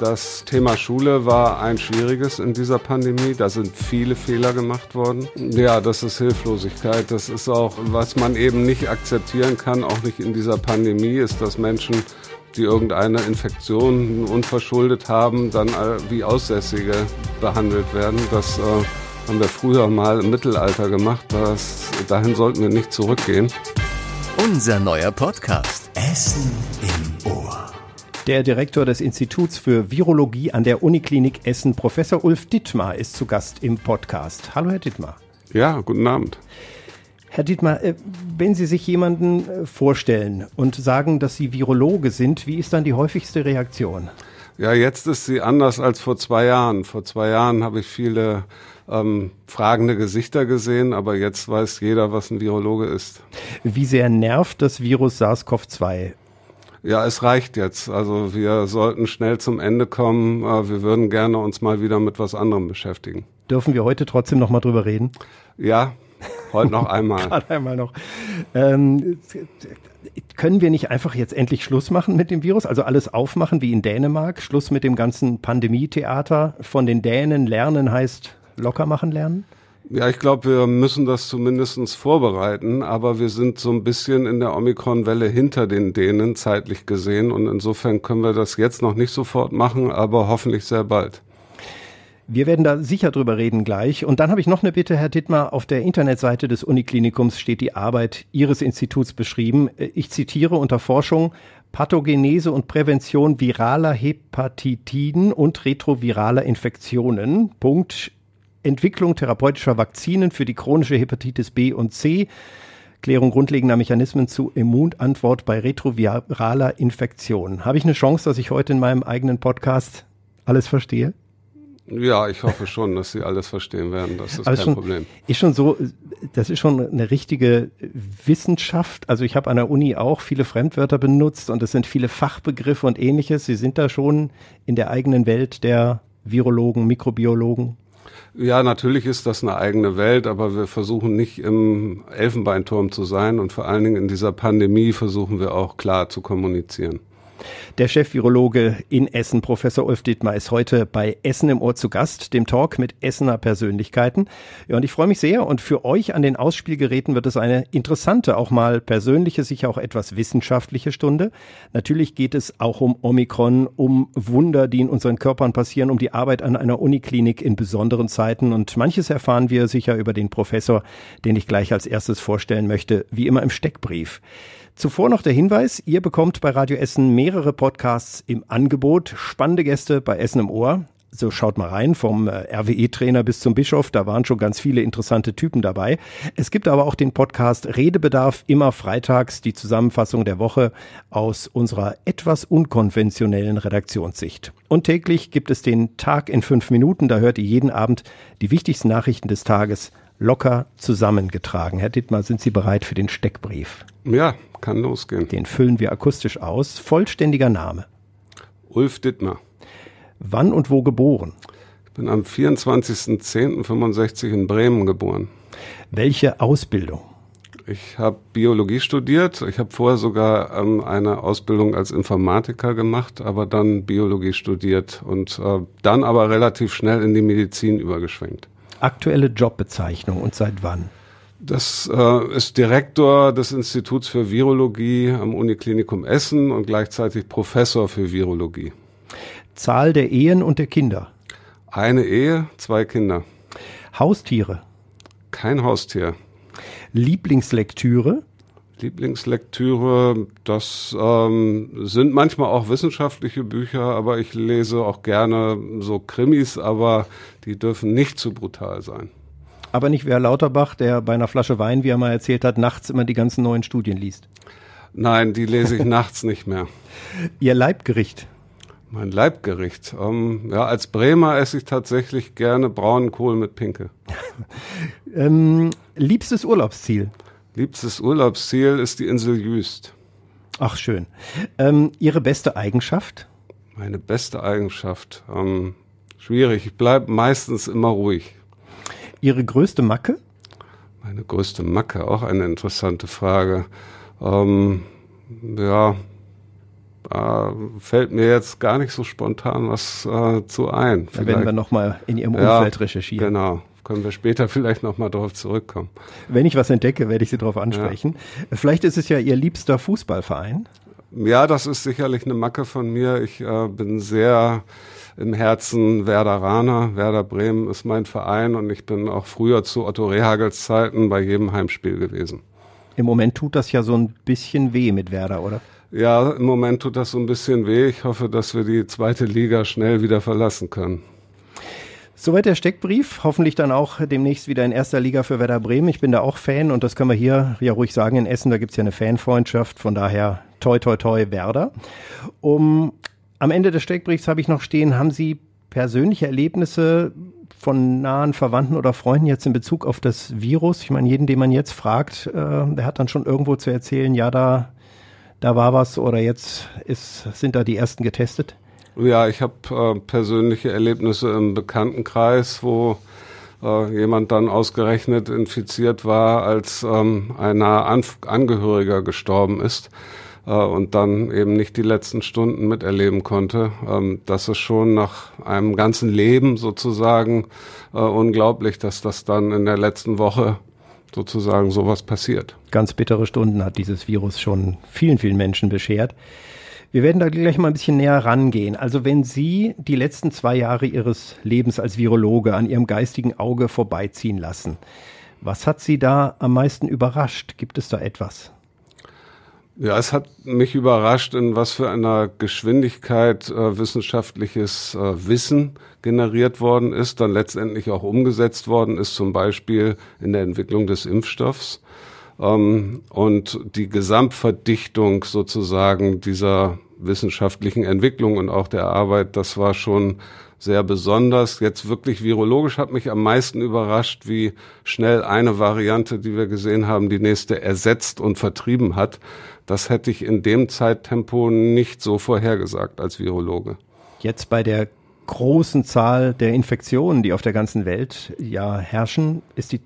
Das Thema Schule war ein schwieriges in dieser Pandemie. Da sind viele Fehler gemacht worden. Ja, das ist Hilflosigkeit. Das ist auch, was man eben nicht akzeptieren kann, auch nicht in dieser Pandemie, ist, dass Menschen, die irgendeine Infektion unverschuldet haben, dann wie Aussässige behandelt werden. Das äh, haben wir früher mal im Mittelalter gemacht. Das, dahin sollten wir nicht zurückgehen. Unser neuer Podcast. Essen im. Der Direktor des Instituts für Virologie an der Uniklinik Essen, Professor Ulf Dittmar, ist zu Gast im Podcast. Hallo, Herr Dittmar. Ja, guten Abend. Herr Dittmar, äh, wenn Sie sich jemanden äh, vorstellen und sagen, dass Sie Virologe sind, wie ist dann die häufigste Reaktion? Ja, jetzt ist sie anders als vor zwei Jahren. Vor zwei Jahren habe ich viele ähm, fragende Gesichter gesehen, aber jetzt weiß jeder, was ein Virologe ist. Wie sehr nervt das Virus SARS-CoV-2? Ja, es reicht jetzt. Also wir sollten schnell zum Ende kommen. Äh, wir würden gerne uns mal wieder mit was anderem beschäftigen. Dürfen wir heute trotzdem noch mal drüber reden? Ja, heute noch einmal. Gerade einmal noch. Ähm, können wir nicht einfach jetzt endlich Schluss machen mit dem Virus? Also alles aufmachen wie in Dänemark? Schluss mit dem ganzen Pandemietheater? Von den Dänen lernen heißt locker machen lernen? Ja, ich glaube, wir müssen das zumindestens vorbereiten, aber wir sind so ein bisschen in der Omikron-Welle hinter den Dänen zeitlich gesehen und insofern können wir das jetzt noch nicht sofort machen, aber hoffentlich sehr bald. Wir werden da sicher drüber reden gleich. Und dann habe ich noch eine Bitte, Herr Dittmar. Auf der Internetseite des Uniklinikums steht die Arbeit Ihres Instituts beschrieben. Ich zitiere unter Forschung Pathogenese und Prävention viraler Hepatitiden und retroviraler Infektionen. Punkt Entwicklung therapeutischer Vakzinen für die chronische Hepatitis B und C, Klärung grundlegender Mechanismen zu Immunantwort bei retroviraler Infektion. Habe ich eine Chance, dass ich heute in meinem eigenen Podcast alles verstehe? Ja, ich hoffe schon, dass Sie alles verstehen werden. Das ist Aber kein schon, Problem. Ist schon so, das ist schon eine richtige Wissenschaft. Also ich habe an der Uni auch viele Fremdwörter benutzt und es sind viele Fachbegriffe und ähnliches. Sie sind da schon in der eigenen Welt der Virologen, Mikrobiologen. Ja, natürlich ist das eine eigene Welt, aber wir versuchen nicht im Elfenbeinturm zu sein und vor allen Dingen in dieser Pandemie versuchen wir auch klar zu kommunizieren. Der Chefvirologe in Essen, Professor Ulf Dittmar, ist heute bei Essen im Ohr zu Gast, dem Talk mit Essener Persönlichkeiten. Ja, und ich freue mich sehr. Und für euch an den Ausspielgeräten wird es eine interessante, auch mal persönliche, sicher auch etwas wissenschaftliche Stunde. Natürlich geht es auch um Omikron, um Wunder, die in unseren Körpern passieren, um die Arbeit an einer Uniklinik in besonderen Zeiten. Und manches erfahren wir sicher über den Professor, den ich gleich als erstes vorstellen möchte, wie immer im Steckbrief. Zuvor noch der Hinweis, ihr bekommt bei Radio Essen mehrere Podcasts im Angebot, spannende Gäste bei Essen im Ohr. So schaut mal rein, vom äh, RWE-Trainer bis zum Bischof, da waren schon ganz viele interessante Typen dabei. Es gibt aber auch den Podcast Redebedarf, immer freitags die Zusammenfassung der Woche aus unserer etwas unkonventionellen Redaktionssicht. Und täglich gibt es den Tag in fünf Minuten, da hört ihr jeden Abend die wichtigsten Nachrichten des Tages locker zusammengetragen. Herr Dittmar, sind Sie bereit für den Steckbrief? Ja, kann losgehen. Den füllen wir akustisch aus. Vollständiger Name. Ulf Dittmar. Wann und wo geboren? Ich bin am 24.10.65 in Bremen geboren. Welche Ausbildung? Ich habe Biologie studiert. Ich habe vorher sogar ähm, eine Ausbildung als Informatiker gemacht, aber dann Biologie studiert und äh, dann aber relativ schnell in die Medizin übergeschwenkt aktuelle Jobbezeichnung und seit wann? Das äh, ist Direktor des Instituts für Virologie am Uniklinikum Essen und gleichzeitig Professor für Virologie. Zahl der Ehen und der Kinder? Eine Ehe, zwei Kinder. Haustiere? Kein Haustier. Lieblingslektüre? Lieblingslektüre, das ähm, sind manchmal auch wissenschaftliche Bücher, aber ich lese auch gerne so Krimis, aber die dürfen nicht zu brutal sein. Aber nicht wie Herr Lauterbach, der bei einer Flasche Wein, wie er mal erzählt hat, nachts immer die ganzen neuen Studien liest. Nein, die lese ich nachts nicht mehr. Ihr Leibgericht? Mein Leibgericht. Ähm, ja, als Bremer esse ich tatsächlich gerne braunen Kohl mit Pinke. ähm, liebstes Urlaubsziel? Liebstes Urlaubsziel ist die Insel Jüst. Ach, schön. Ähm, Ihre beste Eigenschaft? Meine beste Eigenschaft. Ähm, schwierig. Ich bleibe meistens immer ruhig. Ihre größte Macke? Meine größte Macke, auch eine interessante Frage. Ähm, ja, Da fällt mir jetzt gar nicht so spontan was äh, zu ein. Da werden wir nochmal in Ihrem Umfeld ja, recherchieren. Genau. Können wir später vielleicht nochmal darauf zurückkommen. Wenn ich was entdecke, werde ich Sie darauf ansprechen. Ja. Vielleicht ist es ja Ihr liebster Fußballverein. Ja, das ist sicherlich eine Macke von mir. Ich äh, bin sehr im Herzen Werderaner. Werder Bremen ist mein Verein und ich bin auch früher zu Otto Rehagels Zeiten bei jedem Heimspiel gewesen. Im Moment tut das ja so ein bisschen weh mit Werder, oder? Ja, im Moment tut das so ein bisschen weh. Ich hoffe, dass wir die zweite Liga schnell wieder verlassen können. Soweit der Steckbrief. Hoffentlich dann auch demnächst wieder in erster Liga für Werder Bremen. Ich bin da auch Fan und das können wir hier ja ruhig sagen in Essen. Da gibt's ja eine Fanfreundschaft. Von daher toi toi toi Werder. Um, am Ende des Steckbriefs habe ich noch stehen, haben Sie persönliche Erlebnisse von nahen Verwandten oder Freunden jetzt in Bezug auf das Virus? Ich meine, jeden, den man jetzt fragt, äh, der hat dann schon irgendwo zu erzählen, ja, da da war was oder jetzt ist, sind da die ersten getestet? Ja, ich habe äh, persönliche Erlebnisse im Bekanntenkreis, wo äh, jemand dann ausgerechnet infiziert war, als ähm, ein naher An Angehöriger gestorben ist äh, und dann eben nicht die letzten Stunden miterleben konnte. Ähm, das ist schon nach einem ganzen Leben sozusagen äh, unglaublich, dass das dann in der letzten Woche sozusagen sowas passiert. Ganz bittere Stunden hat dieses Virus schon vielen, vielen Menschen beschert. Wir werden da gleich mal ein bisschen näher rangehen. Also wenn Sie die letzten zwei Jahre Ihres Lebens als Virologe an Ihrem geistigen Auge vorbeiziehen lassen, was hat Sie da am meisten überrascht? Gibt es da etwas? Ja, es hat mich überrascht, in was für einer Geschwindigkeit äh, wissenschaftliches äh, Wissen generiert worden ist, dann letztendlich auch umgesetzt worden ist, zum Beispiel in der Entwicklung des Impfstoffs. Ähm, und die Gesamtverdichtung sozusagen dieser wissenschaftlichen Entwicklung und auch der Arbeit, das war schon sehr besonders. Jetzt wirklich virologisch hat mich am meisten überrascht, wie schnell eine Variante, die wir gesehen haben, die nächste ersetzt und vertrieben hat. Das hätte ich in dem Zeittempo nicht so vorhergesagt als Virologe. Jetzt bei der großen Zahl der Infektionen, die auf der ganzen Welt ja herrschen, ist die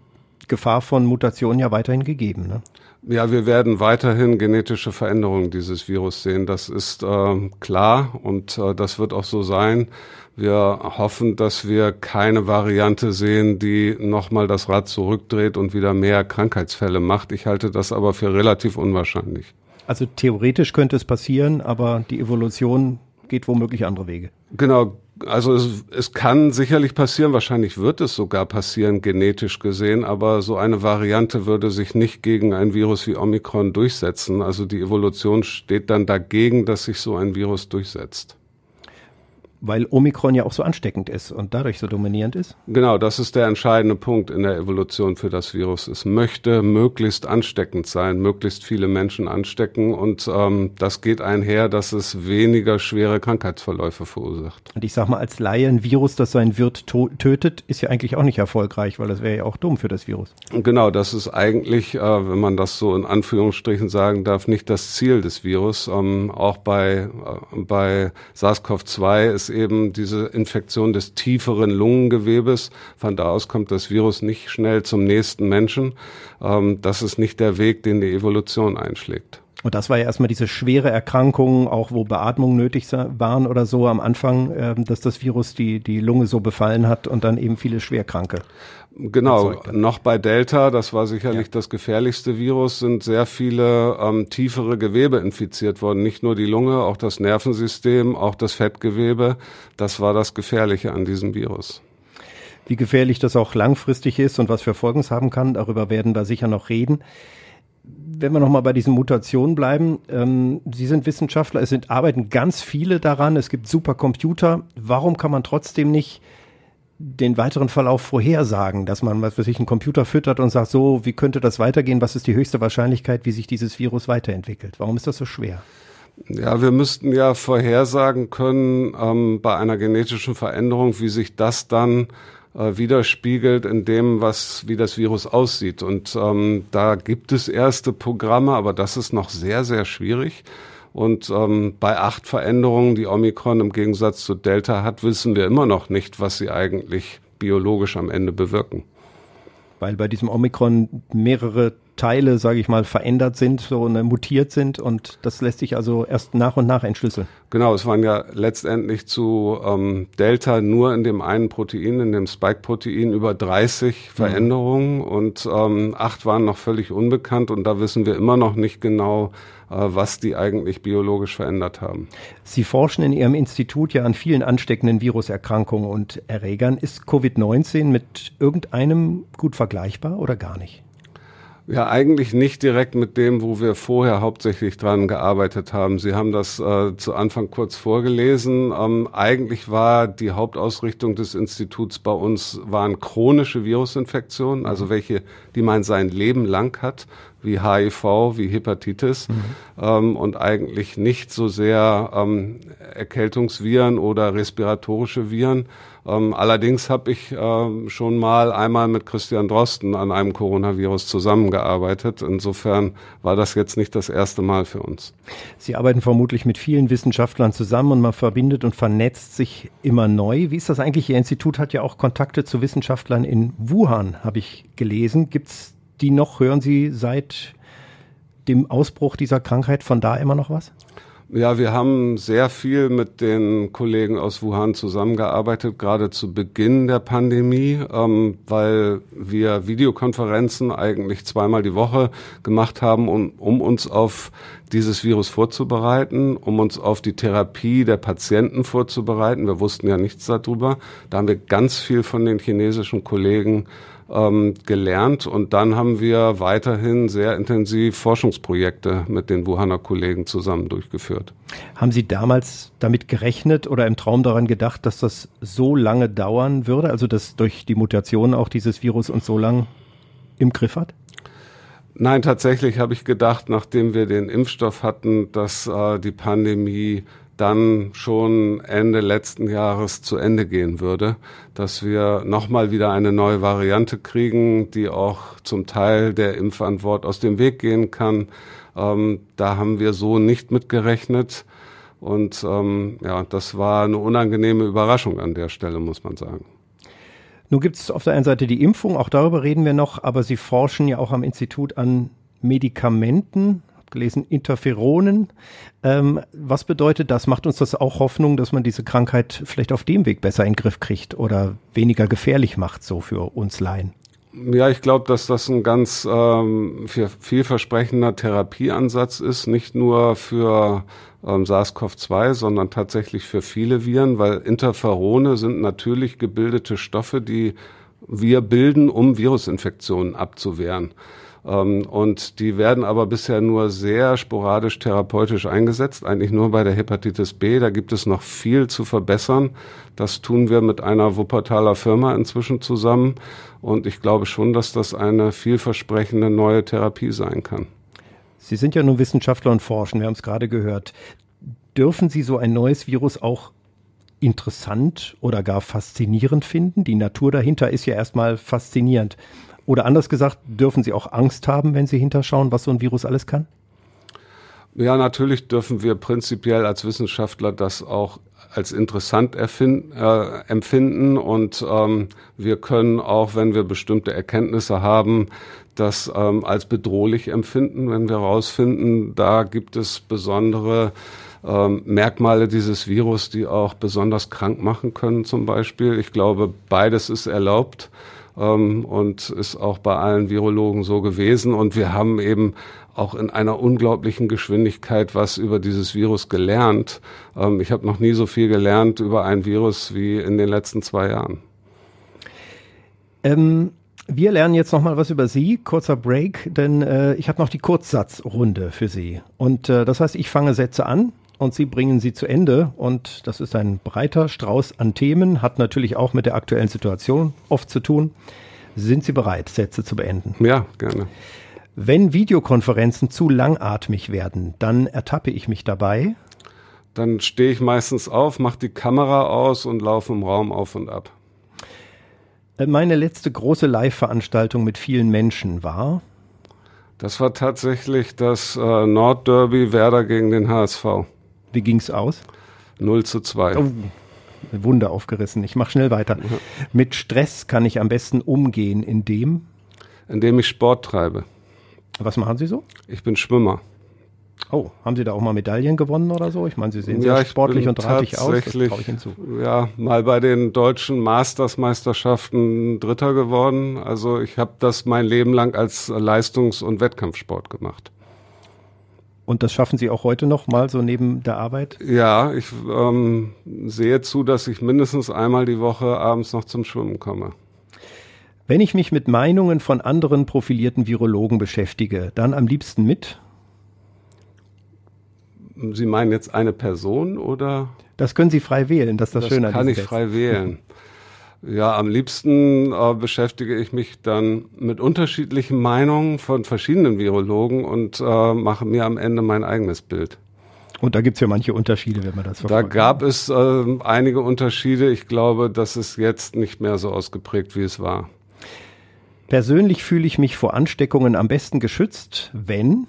Gefahr von Mutationen ja weiterhin gegeben. Ne? Ja, wir werden weiterhin genetische Veränderungen dieses Virus sehen. Das ist äh, klar und äh, das wird auch so sein. Wir hoffen, dass wir keine Variante sehen, die nochmal das Rad zurückdreht und wieder mehr Krankheitsfälle macht. Ich halte das aber für relativ unwahrscheinlich. Also theoretisch könnte es passieren, aber die Evolution geht womöglich andere Wege. Genau, also es, es kann sicherlich passieren, wahrscheinlich wird es sogar passieren, genetisch gesehen, aber so eine Variante würde sich nicht gegen ein Virus wie Omikron durchsetzen. Also die Evolution steht dann dagegen, dass sich so ein Virus durchsetzt weil Omikron ja auch so ansteckend ist und dadurch so dominierend ist? Genau, das ist der entscheidende Punkt in der Evolution für das Virus. Es möchte möglichst ansteckend sein, möglichst viele Menschen anstecken und ähm, das geht einher, dass es weniger schwere Krankheitsverläufe verursacht. Und ich sag mal, als Laie ein Virus, das sein Wirt tötet, ist ja eigentlich auch nicht erfolgreich, weil das wäre ja auch dumm für das Virus. Genau, das ist eigentlich, äh, wenn man das so in Anführungsstrichen sagen darf, nicht das Ziel des Virus. Ähm, auch bei, äh, bei SARS-CoV-2 ist eben diese Infektion des tieferen Lungengewebes. Von da aus kommt das Virus nicht schnell zum nächsten Menschen. Ähm, das ist nicht der Weg, den die Evolution einschlägt. Und das war ja erstmal diese schwere Erkrankung, auch wo Beatmung nötig waren oder so am Anfang, äh, dass das Virus die, die Lunge so befallen hat und dann eben viele Schwerkranke. Genau, noch bei Delta, das war sicherlich ja. das gefährlichste Virus, sind sehr viele ähm, tiefere Gewebe infiziert worden. Nicht nur die Lunge, auch das Nervensystem, auch das Fettgewebe. Das war das Gefährliche an diesem Virus. Wie gefährlich das auch langfristig ist und was für Folgen es haben kann, darüber werden wir sicher noch reden. Wenn wir nochmal bei diesen Mutationen bleiben, ähm, Sie sind Wissenschaftler, es sind, arbeiten ganz viele daran, es gibt super Computer. Warum kann man trotzdem nicht den weiteren Verlauf vorhersagen, dass man, was weiß ich, einen Computer füttert und sagt, so, wie könnte das weitergehen? Was ist die höchste Wahrscheinlichkeit, wie sich dieses Virus weiterentwickelt? Warum ist das so schwer? Ja, wir müssten ja vorhersagen können ähm, bei einer genetischen Veränderung, wie sich das dann äh, widerspiegelt in dem, was wie das Virus aussieht. Und ähm, da gibt es erste Programme, aber das ist noch sehr, sehr schwierig. Und ähm, bei acht Veränderungen, die Omikron im Gegensatz zu Delta hat, wissen wir immer noch nicht, was sie eigentlich biologisch am Ende bewirken. Weil bei diesem Omikron mehrere Teile, sage ich mal, verändert sind, so eine, mutiert sind und das lässt sich also erst nach und nach entschlüsseln. Genau, es waren ja letztendlich zu ähm, Delta nur in dem einen Protein, in dem Spike-Protein über 30 mhm. Veränderungen und ähm, acht waren noch völlig unbekannt und da wissen wir immer noch nicht genau, was die eigentlich biologisch verändert haben. Sie forschen in Ihrem Institut ja an vielen ansteckenden Viruserkrankungen und Erregern. Ist Covid-19 mit irgendeinem gut vergleichbar oder gar nicht? Ja, eigentlich nicht direkt mit dem, wo wir vorher hauptsächlich dran gearbeitet haben. Sie haben das äh, zu Anfang kurz vorgelesen. Ähm, eigentlich war die Hauptausrichtung des Instituts bei uns waren chronische Virusinfektionen, also welche, die man sein Leben lang hat, wie HIV, wie Hepatitis mhm. ähm, und eigentlich nicht so sehr ähm, Erkältungsviren oder respiratorische Viren. Ähm, allerdings habe ich äh, schon mal einmal mit Christian Drosten an einem Coronavirus zusammengearbeitet. Insofern war das jetzt nicht das erste Mal für uns. Sie arbeiten vermutlich mit vielen Wissenschaftlern zusammen und man verbindet und vernetzt sich immer neu. Wie ist das eigentlich? Ihr Institut hat ja auch Kontakte zu Wissenschaftlern in Wuhan, habe ich gelesen. Gibt es die noch? Hören Sie seit dem Ausbruch dieser Krankheit von da immer noch was? Ja, wir haben sehr viel mit den Kollegen aus Wuhan zusammengearbeitet, gerade zu Beginn der Pandemie, ähm, weil wir Videokonferenzen eigentlich zweimal die Woche gemacht haben, um, um uns auf dieses Virus vorzubereiten, um uns auf die Therapie der Patienten vorzubereiten. Wir wussten ja nichts darüber. Da haben wir ganz viel von den chinesischen Kollegen ähm, gelernt und dann haben wir weiterhin sehr intensiv Forschungsprojekte mit den Wuhaner Kollegen zusammen durchgeführt. Haben Sie damals damit gerechnet oder im Traum daran gedacht, dass das so lange dauern würde, also dass durch die Mutation auch dieses Virus uns so lang im Griff hat? Nein, tatsächlich habe ich gedacht, nachdem wir den Impfstoff hatten, dass äh, die Pandemie dann schon Ende letzten Jahres zu Ende gehen würde, dass wir nochmal wieder eine neue Variante kriegen, die auch zum Teil der Impfantwort aus dem Weg gehen kann. Ähm, da haben wir so nicht mitgerechnet. Und ähm, ja, das war eine unangenehme Überraschung an der Stelle, muss man sagen. Nun gibt es auf der einen Seite die Impfung, auch darüber reden wir noch, aber Sie forschen ja auch am Institut an Medikamenten gelesen, Interferonen. Ähm, was bedeutet das? Macht uns das auch Hoffnung, dass man diese Krankheit vielleicht auf dem Weg besser in den Griff kriegt oder weniger gefährlich macht, so für uns Laien? Ja, ich glaube, dass das ein ganz ähm, vielversprechender Therapieansatz ist, nicht nur für ähm, SARS-CoV-2, sondern tatsächlich für viele Viren, weil Interferone sind natürlich gebildete Stoffe, die wir bilden, um Virusinfektionen abzuwehren. Ähm, und die werden aber bisher nur sehr sporadisch therapeutisch eingesetzt, eigentlich nur bei der Hepatitis B. Da gibt es noch viel zu verbessern. Das tun wir mit einer Wuppertaler Firma inzwischen zusammen. Und ich glaube schon, dass das eine vielversprechende neue Therapie sein kann. Sie sind ja nun Wissenschaftler und forschen, wir haben es gerade gehört. Dürfen Sie so ein neues Virus auch interessant oder gar faszinierend finden? Die Natur dahinter ist ja erstmal faszinierend. Oder anders gesagt, dürfen Sie auch Angst haben, wenn Sie hinterschauen, was so ein Virus alles kann? Ja, natürlich dürfen wir prinzipiell als Wissenschaftler das auch als interessant äh, empfinden und ähm, wir können auch, wenn wir bestimmte Erkenntnisse haben, das ähm, als bedrohlich empfinden, wenn wir herausfinden, da gibt es besondere ähm, Merkmale dieses Virus, die auch besonders krank machen können zum Beispiel. Ich glaube, beides ist erlaubt ähm, und ist auch bei allen Virologen so gewesen. Und wir haben eben auch in einer unglaublichen Geschwindigkeit was über dieses Virus gelernt. Ähm, ich habe noch nie so viel gelernt über ein Virus wie in den letzten zwei Jahren. Ähm, wir lernen jetzt noch mal was über Sie. Kurzer Break, denn äh, ich habe noch die Kurzsatzrunde für Sie. Und äh, das heißt, ich fange Sätze an und Sie bringen sie zu Ende. Und das ist ein breiter Strauß an Themen, hat natürlich auch mit der aktuellen Situation oft zu tun. Sind Sie bereit, Sätze zu beenden? Ja, gerne. Wenn Videokonferenzen zu langatmig werden, dann ertappe ich mich dabei. Dann stehe ich meistens auf, mache die Kamera aus und laufe im Raum auf und ab. Äh, meine letzte große Live-Veranstaltung mit vielen Menschen war. Das war tatsächlich das äh, Nordderby Werder gegen den HSV. Wie ging's aus? 0 zu 2. Oh, Wunder aufgerissen. Ich mache schnell weiter. Ja. Mit Stress kann ich am besten umgehen, indem? Indem ich Sport treibe. Was machen Sie so? Ich bin Schwimmer. Oh, haben Sie da auch mal Medaillen gewonnen oder so? Ich meine, Sie sehen sehr ja, sportlich und drahtig aus. Das traue ich hinzu. Ja, mal bei den deutschen Masters-Meisterschaften Dritter geworden. Also ich habe das mein Leben lang als Leistungs- und Wettkampfsport gemacht. Und das schaffen Sie auch heute noch mal so neben der Arbeit? Ja, ich ähm, sehe zu, dass ich mindestens einmal die Woche abends noch zum Schwimmen komme. Wenn ich mich mit Meinungen von anderen profilierten Virologen beschäftige, dann am liebsten mit? Sie meinen jetzt eine Person oder? Das können Sie frei wählen, das ist das, das Schöne an Das kann ich frei wählen. Ja, am liebsten äh, beschäftige ich mich dann mit unterschiedlichen Meinungen von verschiedenen Virologen und äh, mache mir am Ende mein eigenes Bild. Und da gibt's ja manche Unterschiede, wenn man das verfolgt. Da gab es äh, einige Unterschiede. Ich glaube, das ist jetzt nicht mehr so ausgeprägt, wie es war. Persönlich fühle ich mich vor Ansteckungen am besten geschützt, wenn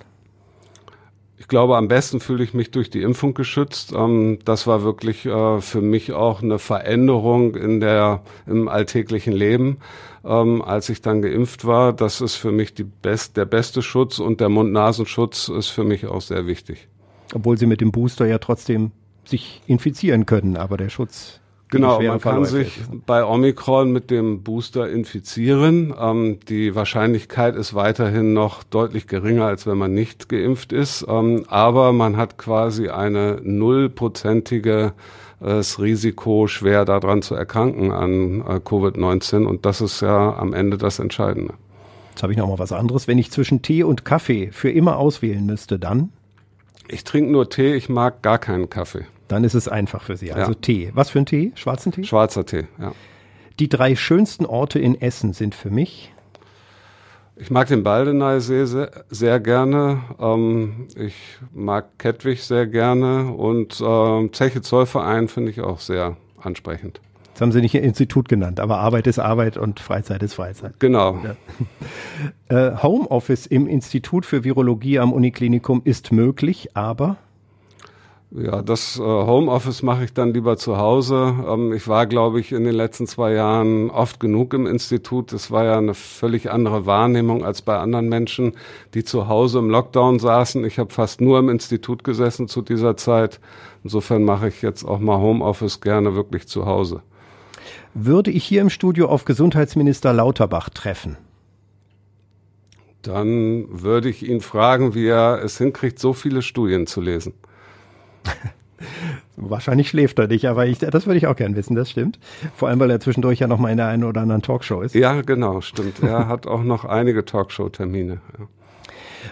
ich glaube, am besten fühle ich mich durch die Impfung geschützt. Ähm, das war wirklich äh, für mich auch eine Veränderung in der, im alltäglichen Leben, ähm, als ich dann geimpft war. Das ist für mich die best, der beste Schutz und der Mund-Nasenschutz ist für mich auch sehr wichtig. Obwohl Sie mit dem Booster ja trotzdem sich infizieren können, aber der Schutz Genau, man kann sich bei Omikron mit dem Booster infizieren. Ähm, die Wahrscheinlichkeit ist weiterhin noch deutlich geringer, als wenn man nicht geimpft ist. Ähm, aber man hat quasi eine nullprozentige das Risiko, schwer daran zu erkranken an äh, Covid-19. Und das ist ja am Ende das Entscheidende. Jetzt habe ich noch mal was anderes. Wenn ich zwischen Tee und Kaffee für immer auswählen müsste, dann? Ich trinke nur Tee, ich mag gar keinen Kaffee. Dann ist es einfach für Sie. Also ja. Tee. Was für ein Tee? Schwarzen Tee? Schwarzer Tee, ja. Die drei schönsten Orte in Essen sind für mich. Ich mag den Baldeneysee sehr, sehr gerne. Ähm, ich mag Kettwig sehr gerne und ähm, Zeche Zollverein finde ich auch sehr ansprechend. Das haben Sie nicht Ihr Institut genannt, aber Arbeit ist Arbeit und Freizeit ist Freizeit. Genau. Ja. Äh, Homeoffice im Institut für Virologie am Uniklinikum ist möglich, aber ja, das äh, Homeoffice mache ich dann lieber zu Hause. Ähm, ich war, glaube ich, in den letzten zwei Jahren oft genug im Institut. Es war ja eine völlig andere Wahrnehmung als bei anderen Menschen, die zu Hause im Lockdown saßen. Ich habe fast nur im Institut gesessen zu dieser Zeit. Insofern mache ich jetzt auch mal Homeoffice gerne wirklich zu Hause. Würde ich hier im Studio auf Gesundheitsminister Lauterbach treffen? Dann würde ich ihn fragen, wie er es hinkriegt, so viele Studien zu lesen. Wahrscheinlich schläft er nicht, aber ich, das würde ich auch gern wissen, das stimmt. Vor allem, weil er zwischendurch ja noch mal in der einen oder anderen Talkshow ist. Ja, genau, stimmt. Er hat auch noch einige Talkshow-Termine. Ja.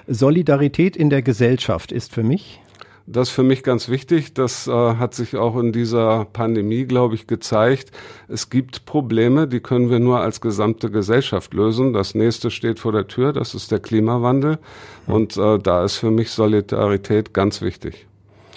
Solidarität in der Gesellschaft ist für mich das ist für mich ganz wichtig. Das äh, hat sich auch in dieser Pandemie, glaube ich, gezeigt. Es gibt Probleme, die können wir nur als gesamte Gesellschaft lösen. Das nächste steht vor der Tür, das ist der Klimawandel. Und äh, da ist für mich Solidarität ganz wichtig.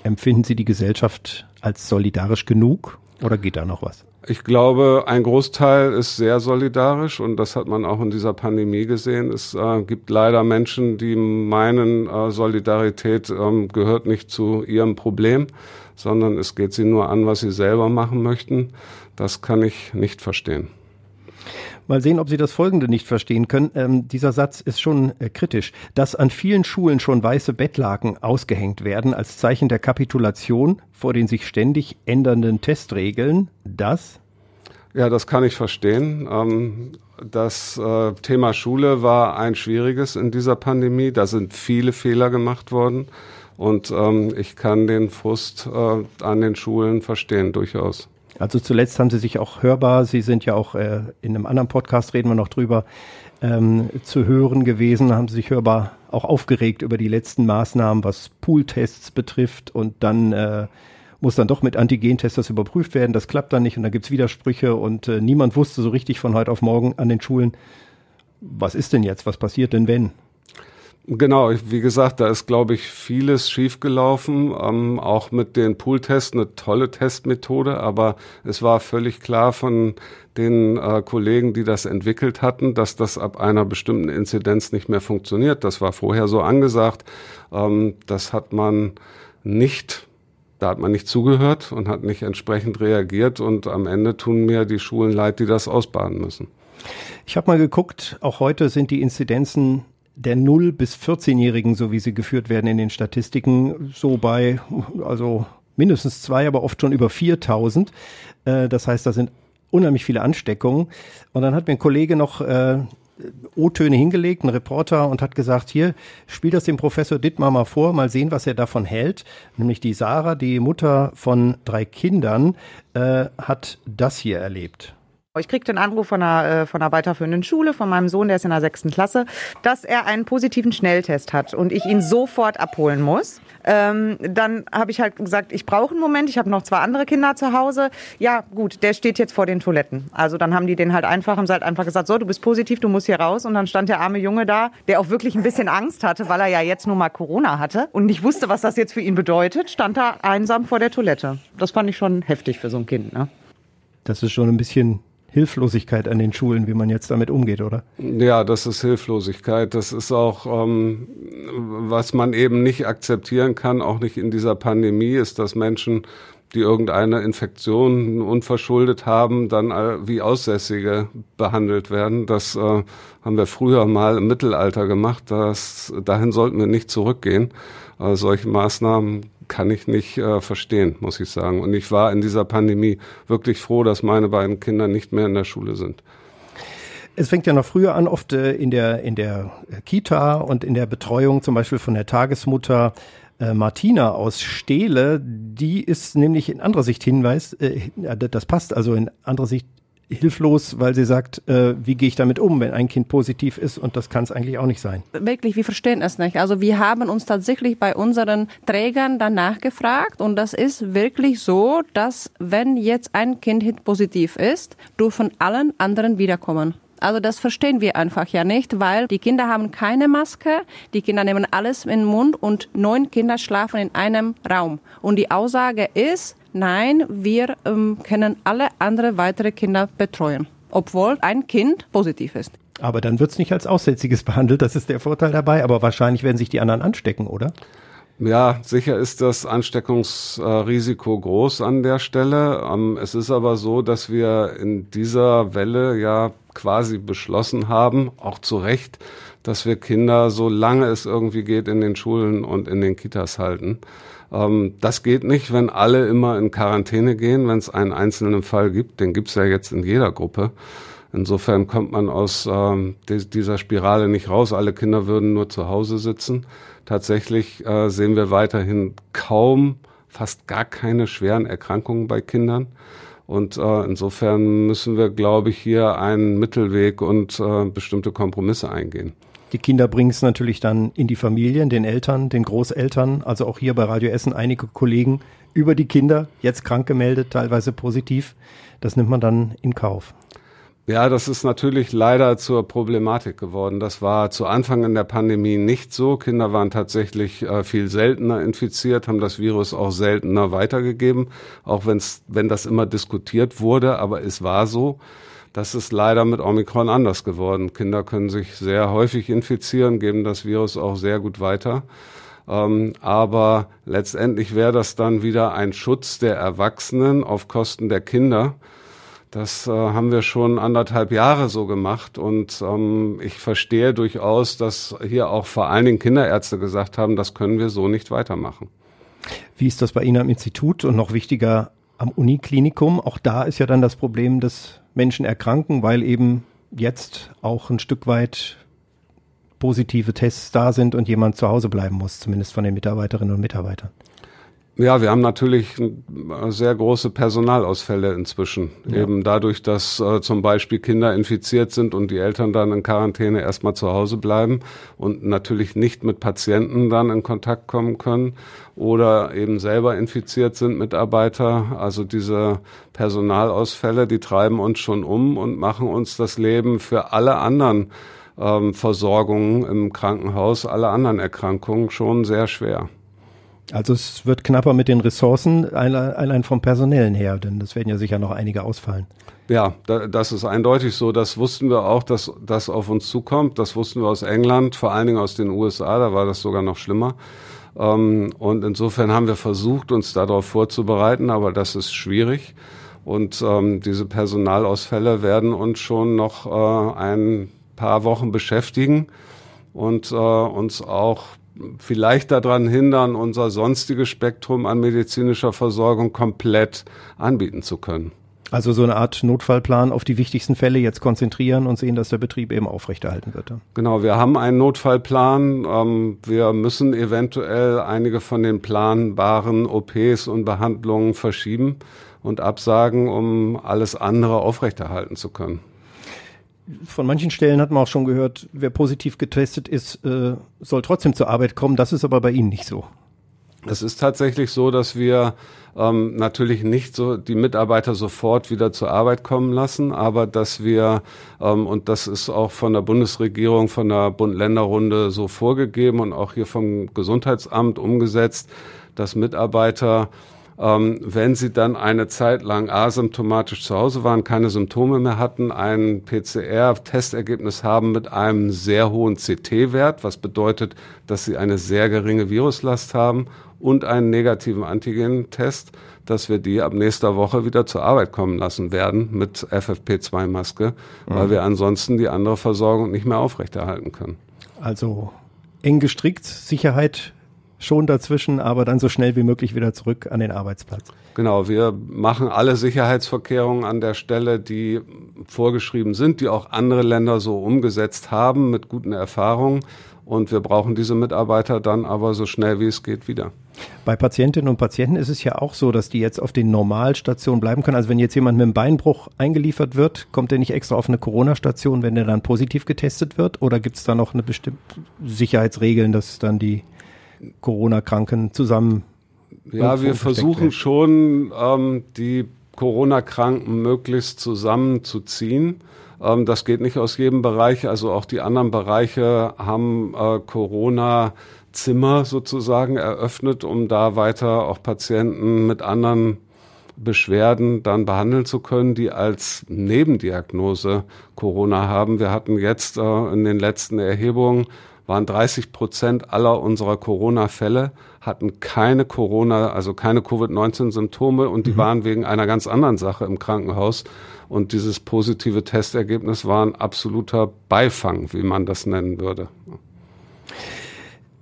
Empfinden Sie die Gesellschaft als solidarisch genug oder geht da noch was? Ich glaube, ein Großteil ist sehr solidarisch und das hat man auch in dieser Pandemie gesehen. Es äh, gibt leider Menschen, die meinen, äh, Solidarität ähm, gehört nicht zu ihrem Problem, sondern es geht sie nur an, was sie selber machen möchten. Das kann ich nicht verstehen. Mal sehen, ob Sie das Folgende nicht verstehen können. Ähm, dieser Satz ist schon äh, kritisch. Dass an vielen Schulen schon weiße Bettlaken ausgehängt werden als Zeichen der Kapitulation vor den sich ständig ändernden Testregeln, das? Ja, das kann ich verstehen. Ähm, das äh, Thema Schule war ein schwieriges in dieser Pandemie. Da sind viele Fehler gemacht worden. Und ähm, ich kann den Frust äh, an den Schulen verstehen, durchaus. Also zuletzt haben Sie sich auch hörbar, Sie sind ja auch äh, in einem anderen Podcast, reden wir noch drüber, ähm, zu hören gewesen, haben Sie sich hörbar auch aufgeregt über die letzten Maßnahmen, was Pooltests betrifft und dann äh, muss dann doch mit Antigentests das überprüft werden, das klappt dann nicht und dann gibt's Widersprüche und äh, niemand wusste so richtig von heute auf morgen an den Schulen, was ist denn jetzt, was passiert denn wenn? Genau, wie gesagt, da ist, glaube ich, vieles schiefgelaufen. Ähm, auch mit den Pooltests eine tolle Testmethode, aber es war völlig klar von den äh, Kollegen, die das entwickelt hatten, dass das ab einer bestimmten Inzidenz nicht mehr funktioniert. Das war vorher so angesagt. Ähm, das hat man nicht da hat man nicht zugehört und hat nicht entsprechend reagiert und am Ende tun mir die Schulen leid, die das ausbaden müssen. Ich habe mal geguckt, auch heute sind die Inzidenzen der 0 bis 14-Jährigen, so wie sie geführt werden in den Statistiken, so bei, also mindestens zwei, aber oft schon über 4000. Äh, das heißt, da sind unheimlich viele Ansteckungen. Und dann hat mir ein Kollege noch äh, O-Töne hingelegt, ein Reporter, und hat gesagt, hier, spiel das dem Professor Dittmar mal vor, mal sehen, was er davon hält. Nämlich die Sarah, die Mutter von drei Kindern, äh, hat das hier erlebt. Ich kriegte einen Anruf von einer, äh, von einer weiterführenden Schule, von meinem Sohn, der ist in der sechsten Klasse, dass er einen positiven Schnelltest hat und ich ihn sofort abholen muss. Ähm, dann habe ich halt gesagt, ich brauche einen Moment, ich habe noch zwei andere Kinder zu Hause. Ja, gut, der steht jetzt vor den Toiletten. Also dann haben die den halt einfach, haben sie halt einfach gesagt, so, du bist positiv, du musst hier raus. Und dann stand der arme Junge da, der auch wirklich ein bisschen Angst hatte, weil er ja jetzt nur mal Corona hatte und nicht wusste, was das jetzt für ihn bedeutet, stand da einsam vor der Toilette. Das fand ich schon heftig für so ein Kind. Ne? Das ist schon ein bisschen Hilflosigkeit an den Schulen, wie man jetzt damit umgeht, oder? Ja, das ist Hilflosigkeit. Das ist auch, ähm, was man eben nicht akzeptieren kann, auch nicht in dieser Pandemie, ist, dass Menschen, die irgendeine Infektion unverschuldet haben, dann wie Aussässige behandelt werden. Das äh, haben wir früher mal im Mittelalter gemacht. Das, dahin sollten wir nicht zurückgehen. Äh, solche Maßnahmen kann ich nicht äh, verstehen, muss ich sagen. Und ich war in dieser Pandemie wirklich froh, dass meine beiden Kinder nicht mehr in der Schule sind. Es fängt ja noch früher an, oft äh, in der, in der Kita und in der Betreuung zum Beispiel von der Tagesmutter äh, Martina aus Steele, die ist nämlich in anderer Sicht hinweist, äh, das passt also in anderer Sicht hilflos, weil sie sagt, äh, wie gehe ich damit um, wenn ein Kind positiv ist und das kann es eigentlich auch nicht sein. Wirklich, wir verstehen es nicht. Also wir haben uns tatsächlich bei unseren Trägern danach gefragt und das ist wirklich so, dass wenn jetzt ein Kind positiv ist, dürfen allen anderen wiederkommen. Also das verstehen wir einfach ja nicht, weil die Kinder haben keine Maske, die Kinder nehmen alles in den Mund und neun Kinder schlafen in einem Raum. Und die Aussage ist, nein, wir ähm, können alle andere weitere Kinder betreuen, obwohl ein Kind positiv ist. Aber dann wird es nicht als Aussätziges behandelt, das ist der Vorteil dabei, aber wahrscheinlich werden sich die anderen anstecken, oder? Ja, sicher ist das Ansteckungsrisiko groß an der Stelle. Ähm, es ist aber so, dass wir in dieser Welle ja quasi beschlossen haben, auch zu Recht, dass wir Kinder, solange es irgendwie geht, in den Schulen und in den Kitas halten. Ähm, das geht nicht, wenn alle immer in Quarantäne gehen, wenn es einen einzelnen Fall gibt. Den gibt's ja jetzt in jeder Gruppe. Insofern kommt man aus ähm, dieser Spirale nicht raus. Alle Kinder würden nur zu Hause sitzen. Tatsächlich äh, sehen wir weiterhin kaum, fast gar keine schweren Erkrankungen bei Kindern. Und äh, insofern müssen wir, glaube ich, hier einen Mittelweg und äh, bestimmte Kompromisse eingehen. Die Kinder bringen es natürlich dann in die Familien, den Eltern, den Großeltern, also auch hier bei Radio Essen einige Kollegen über die Kinder, jetzt krank gemeldet, teilweise positiv. Das nimmt man dann in Kauf. Ja, das ist natürlich leider zur Problematik geworden. Das war zu Anfang in der Pandemie nicht so. Kinder waren tatsächlich äh, viel seltener infiziert, haben das Virus auch seltener weitergegeben, auch wenn's, wenn das immer diskutiert wurde, aber es war so. Das ist leider mit Omikron anders geworden. Kinder können sich sehr häufig infizieren, geben das Virus auch sehr gut weiter. Ähm, aber letztendlich wäre das dann wieder ein Schutz der Erwachsenen auf Kosten der Kinder. Das äh, haben wir schon anderthalb Jahre so gemacht und ähm, ich verstehe durchaus, dass hier auch vor allen Dingen Kinderärzte gesagt haben, das können wir so nicht weitermachen. Wie ist das bei Ihnen am Institut und noch wichtiger am Uniklinikum? Auch da ist ja dann das Problem, dass Menschen erkranken, weil eben jetzt auch ein Stück weit positive Tests da sind und jemand zu Hause bleiben muss, zumindest von den Mitarbeiterinnen und Mitarbeitern. Ja, wir haben natürlich sehr große Personalausfälle inzwischen. Ja. Eben dadurch, dass äh, zum Beispiel Kinder infiziert sind und die Eltern dann in Quarantäne erstmal zu Hause bleiben und natürlich nicht mit Patienten dann in Kontakt kommen können oder eben selber infiziert sind Mitarbeiter. Also diese Personalausfälle, die treiben uns schon um und machen uns das Leben für alle anderen ähm, Versorgungen im Krankenhaus, alle anderen Erkrankungen schon sehr schwer. Also es wird knapper mit den Ressourcen, allein vom Personellen her, denn das werden ja sicher noch einige ausfallen. Ja, das ist eindeutig so. Das wussten wir auch, dass das auf uns zukommt. Das wussten wir aus England, vor allen Dingen aus den USA, da war das sogar noch schlimmer. Ähm, und insofern haben wir versucht, uns darauf vorzubereiten, aber das ist schwierig. Und ähm, diese Personalausfälle werden uns schon noch äh, ein paar Wochen beschäftigen. und äh, uns auch vielleicht daran hindern, unser sonstiges Spektrum an medizinischer Versorgung komplett anbieten zu können. Also so eine Art Notfallplan auf die wichtigsten Fälle jetzt konzentrieren und sehen, dass der Betrieb eben aufrechterhalten wird. Genau, wir haben einen Notfallplan. Ähm, wir müssen eventuell einige von den planbaren OPs und Behandlungen verschieben und absagen, um alles andere aufrechterhalten zu können. Von manchen Stellen hat man auch schon gehört, wer positiv getestet ist, äh, soll trotzdem zur Arbeit kommen. Das ist aber bei Ihnen nicht so. Es ist tatsächlich so, dass wir ähm, natürlich nicht so die Mitarbeiter sofort wieder zur Arbeit kommen lassen, aber dass wir, ähm, und das ist auch von der Bundesregierung, von der Bund-Länder-Runde so vorgegeben und auch hier vom Gesundheitsamt umgesetzt, dass Mitarbeiter ähm, wenn sie dann eine Zeit lang asymptomatisch zu Hause waren, keine Symptome mehr hatten, ein PCR-Testergebnis haben mit einem sehr hohen CT-Wert, was bedeutet, dass sie eine sehr geringe Viruslast haben und einen negativen Antigen-Test, dass wir die ab nächster Woche wieder zur Arbeit kommen lassen werden mit FFP2-Maske, mhm. weil wir ansonsten die andere Versorgung nicht mehr aufrechterhalten können. Also eng gestrickt, Sicherheit schon dazwischen, aber dann so schnell wie möglich wieder zurück an den Arbeitsplatz. Genau, wir machen alle Sicherheitsvorkehrungen an der Stelle, die vorgeschrieben sind, die auch andere Länder so umgesetzt haben mit guten Erfahrungen. Und wir brauchen diese Mitarbeiter dann aber so schnell wie es geht wieder. Bei Patientinnen und Patienten ist es ja auch so, dass die jetzt auf den Normalstationen bleiben können. Also wenn jetzt jemand mit einem Beinbruch eingeliefert wird, kommt er nicht extra auf eine Corona-Station, wenn er dann positiv getestet wird? Oder gibt es da noch eine bestimmte Sicherheitsregeln, dass dann die Corona-Kranken zusammen. Ja, wir versuchen werden. schon, ähm, die Corona-Kranken möglichst zusammenzuziehen. Ähm, das geht nicht aus jedem Bereich. Also auch die anderen Bereiche haben äh, Corona Zimmer sozusagen eröffnet, um da weiter auch Patienten mit anderen Beschwerden dann behandeln zu können, die als Nebendiagnose Corona haben. Wir hatten jetzt äh, in den letzten Erhebungen waren 30 Prozent aller unserer Corona-Fälle hatten keine Corona, also keine Covid-19-Symptome und die mhm. waren wegen einer ganz anderen Sache im Krankenhaus. Und dieses positive Testergebnis war ein absoluter Beifang, wie man das nennen würde.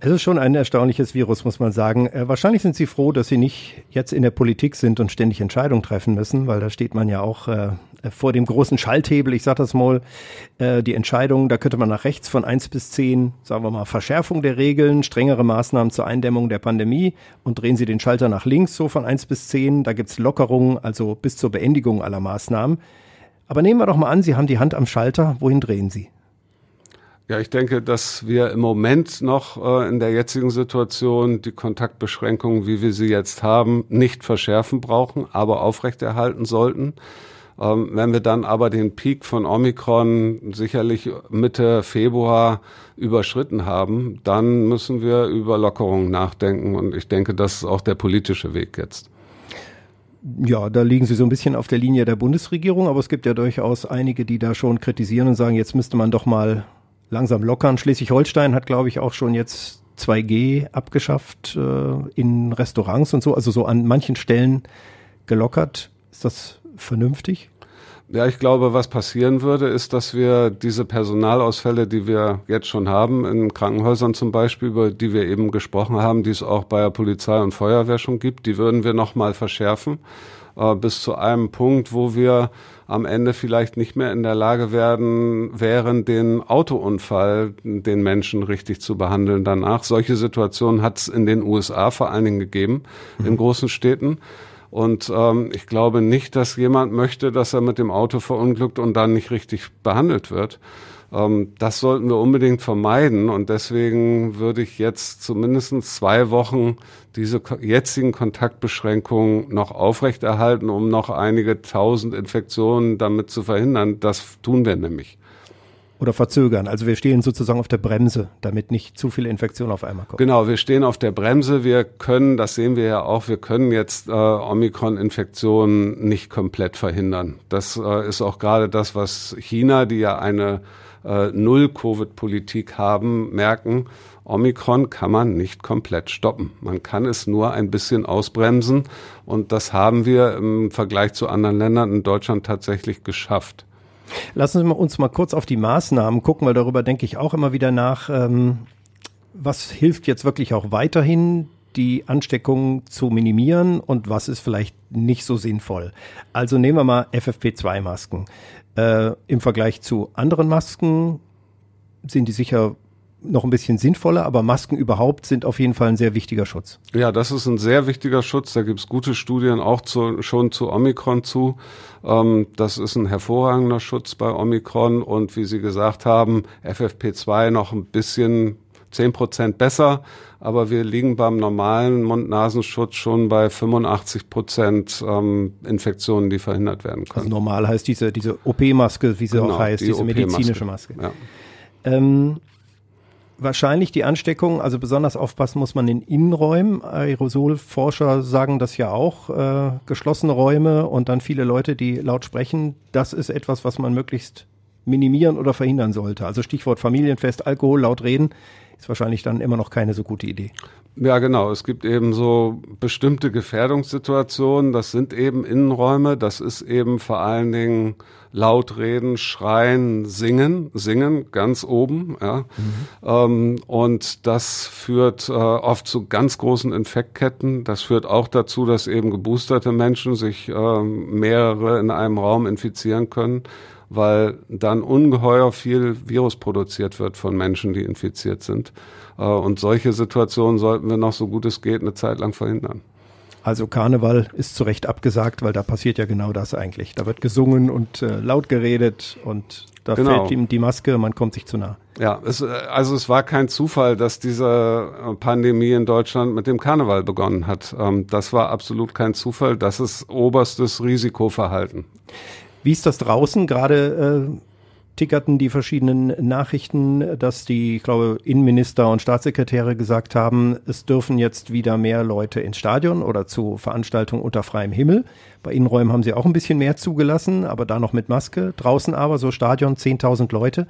Es ist schon ein erstaunliches Virus, muss man sagen. Äh, wahrscheinlich sind Sie froh, dass Sie nicht jetzt in der Politik sind und ständig Entscheidungen treffen müssen, weil da steht man ja auch äh, vor dem großen Schalthebel. Ich sage das mal, äh, die Entscheidung, da könnte man nach rechts von eins bis zehn, sagen wir mal, Verschärfung der Regeln, strengere Maßnahmen zur Eindämmung der Pandemie und drehen Sie den Schalter nach links, so von eins bis zehn. Da gibt's Lockerungen, also bis zur Beendigung aller Maßnahmen. Aber nehmen wir doch mal an, Sie haben die Hand am Schalter. Wohin drehen Sie? Ja, ich denke, dass wir im Moment noch äh, in der jetzigen Situation die Kontaktbeschränkungen, wie wir sie jetzt haben, nicht verschärfen brauchen, aber aufrechterhalten sollten. Ähm, wenn wir dann aber den Peak von Omikron sicherlich Mitte Februar überschritten haben, dann müssen wir über Lockerungen nachdenken. Und ich denke, das ist auch der politische Weg jetzt. Ja, da liegen Sie so ein bisschen auf der Linie der Bundesregierung, aber es gibt ja durchaus einige, die da schon kritisieren und sagen, jetzt müsste man doch mal langsam lockern. Schleswig-Holstein hat, glaube ich, auch schon jetzt 2G abgeschafft äh, in Restaurants und so, also so an manchen Stellen gelockert. Ist das vernünftig? Ja, ich glaube, was passieren würde, ist, dass wir diese Personalausfälle, die wir jetzt schon haben, in Krankenhäusern zum Beispiel, über die wir eben gesprochen haben, die es auch bei der Polizei und Feuerwehr schon gibt, die würden wir nochmal verschärfen, äh, bis zu einem Punkt, wo wir am Ende vielleicht nicht mehr in der Lage werden, wären, den Autounfall, den Menschen richtig zu behandeln danach. Solche Situationen hat es in den USA vor allen Dingen gegeben, mhm. in großen Städten. Und ähm, ich glaube nicht, dass jemand möchte, dass er mit dem Auto verunglückt und dann nicht richtig behandelt wird. Ähm, das sollten wir unbedingt vermeiden und deswegen würde ich jetzt zumindest zwei Wochen diese jetzigen Kontaktbeschränkungen noch aufrechterhalten, um noch einige tausend Infektionen damit zu verhindern. Das tun wir nämlich. Oder verzögern. Also wir stehen sozusagen auf der Bremse, damit nicht zu viele Infektionen auf einmal kommen. Genau, wir stehen auf der Bremse. Wir können, das sehen wir ja auch, wir können jetzt äh, Omikron-Infektionen nicht komplett verhindern. Das äh, ist auch gerade das, was China, die ja eine äh, Null-Covid-Politik haben, merken, Omikron kann man nicht komplett stoppen. Man kann es nur ein bisschen ausbremsen und das haben wir im Vergleich zu anderen Ländern in Deutschland tatsächlich geschafft. Lassen Sie uns mal kurz auf die Maßnahmen gucken, weil darüber denke ich auch immer wieder nach. Ähm, was hilft jetzt wirklich auch weiterhin, die Ansteckung zu minimieren und was ist vielleicht nicht so sinnvoll? Also nehmen wir mal FFP2-Masken. Äh, Im Vergleich zu anderen Masken sind die sicher noch ein bisschen sinnvoller, aber Masken überhaupt sind auf jeden Fall ein sehr wichtiger Schutz. Ja, das ist ein sehr wichtiger Schutz. Da gibt's gute Studien auch zu, schon zu Omikron zu. Ähm, das ist ein hervorragender Schutz bei Omikron und wie Sie gesagt haben, FFP2 noch ein bisschen zehn Prozent besser, aber wir liegen beim normalen Mund-Nasenschutz schon bei 85 Prozent ähm, Infektionen, die verhindert werden können. Also normal heißt diese, diese OP-Maske, wie sie Genau, auch heißt, die diese medizinische. Maske. Ja. Ähm, wahrscheinlich die Ansteckung, also besonders aufpassen muss man in Innenräumen. Aerosolforscher sagen das ja auch, äh, geschlossene Räume und dann viele Leute, die laut sprechen, das ist etwas, was man möglichst minimieren oder verhindern sollte. Also Stichwort Familienfest, Alkohol, laut reden, ist wahrscheinlich dann immer noch keine so gute Idee. Ja, genau. Es gibt eben so bestimmte Gefährdungssituationen. Das sind eben Innenräume. Das ist eben vor allen Dingen laut reden, schreien, singen, singen ganz oben. Ja. Ähm, und das führt äh, oft zu ganz großen Infektketten. Das führt auch dazu, dass eben geboosterte Menschen sich äh, mehrere in einem Raum infizieren können weil dann ungeheuer viel Virus produziert wird von Menschen, die infiziert sind. Äh, Und solche Situationen sollten wir noch so gut es geht eine Zeit lang verhindern. Also Karneval ist zu Recht abgesagt, weil da passiert ja genau das eigentlich. Da wird gesungen und äh, laut geredet und da Genau. fällt ihm die Maske, man kommt sich zu nah. Ja, es, äh, also es war kein Zufall, dass diese äh, Pandemie in Deutschland mit dem Karneval begonnen hat. Ähm, Das war absolut kein Zufall. Das ist oberstes Risikoverhalten. Wie ist das draußen? Gerade äh, tickerten die verschiedenen Nachrichten, dass die, ich glaube, Innenminister und Staatssekretäre gesagt haben, es dürfen jetzt wieder mehr Leute ins Stadion oder zu Veranstaltungen unter freiem Himmel. Bei Innenräumen haben sie auch ein bisschen mehr zugelassen, aber da noch mit Maske. Draußen aber, so Stadion, 10.000 Leute.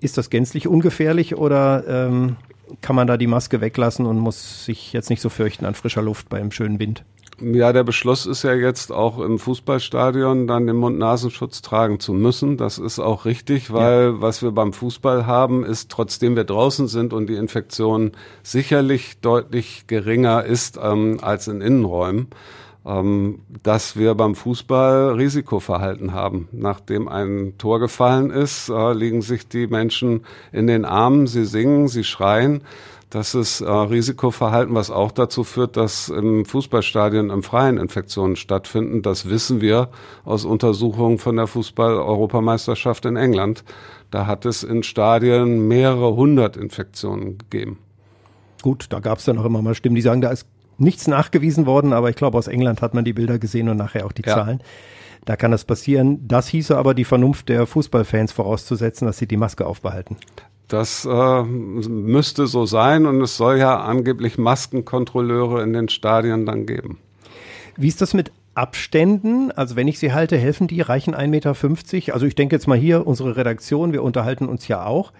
Ist das gänzlich ungefährlich oder ähm, kann man da die Maske weglassen und muss sich jetzt nicht so fürchten an frischer Luft beim schönen Wind? Ja, der Beschluss ist ja jetzt auch im Fußballstadion dann den Mund-Nasenschutz tragen zu müssen. Das ist auch richtig, weil was wir beim Fußball haben, ist, trotzdem wir draußen sind und die Infektion sicherlich deutlich geringer ist ähm, als in Innenräumen, ähm, dass wir beim Fußball Risikoverhalten haben. Nachdem ein Tor gefallen ist, äh, liegen sich die Menschen in den Armen, sie singen, sie schreien. Das ist äh, Risikoverhalten, was auch dazu führt, dass im Fußballstadion im Freien Infektionen stattfinden. Das wissen wir aus Untersuchungen von der Fußball-Europameisterschaft in England. Da hat es in Stadien mehrere hundert Infektionen gegeben. Gut, da gab es dann auch immer mal Stimmen, die sagen, da ist nichts nachgewiesen worden, aber ich glaube, aus England hat man die Bilder gesehen und nachher auch die Ja. Zahlen. Da kann das passieren. Das hieße aber die Vernunft der Fußballfans vorauszusetzen, dass sie die Maske aufbehalten. Das äh, müsste so sein und es soll ja angeblich Maskenkontrolleure in den Stadien dann geben. Wie ist das mit Abständen? Also wenn ich sie halte, helfen die, reichen 1,50 Meter? Also ich denke jetzt mal hier, unsere Redaktion, wir unterhalten uns ja auch,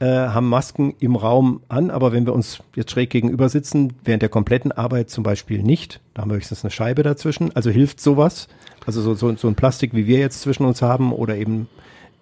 äh, haben Masken im Raum an, aber wenn wir uns jetzt schräg gegenüber sitzen, während der kompletten Arbeit zum Beispiel nicht, da haben wir höchstens eine Scheibe dazwischen. Also hilft sowas? Also so, so, so ein Plastik, wie wir jetzt zwischen uns haben oder eben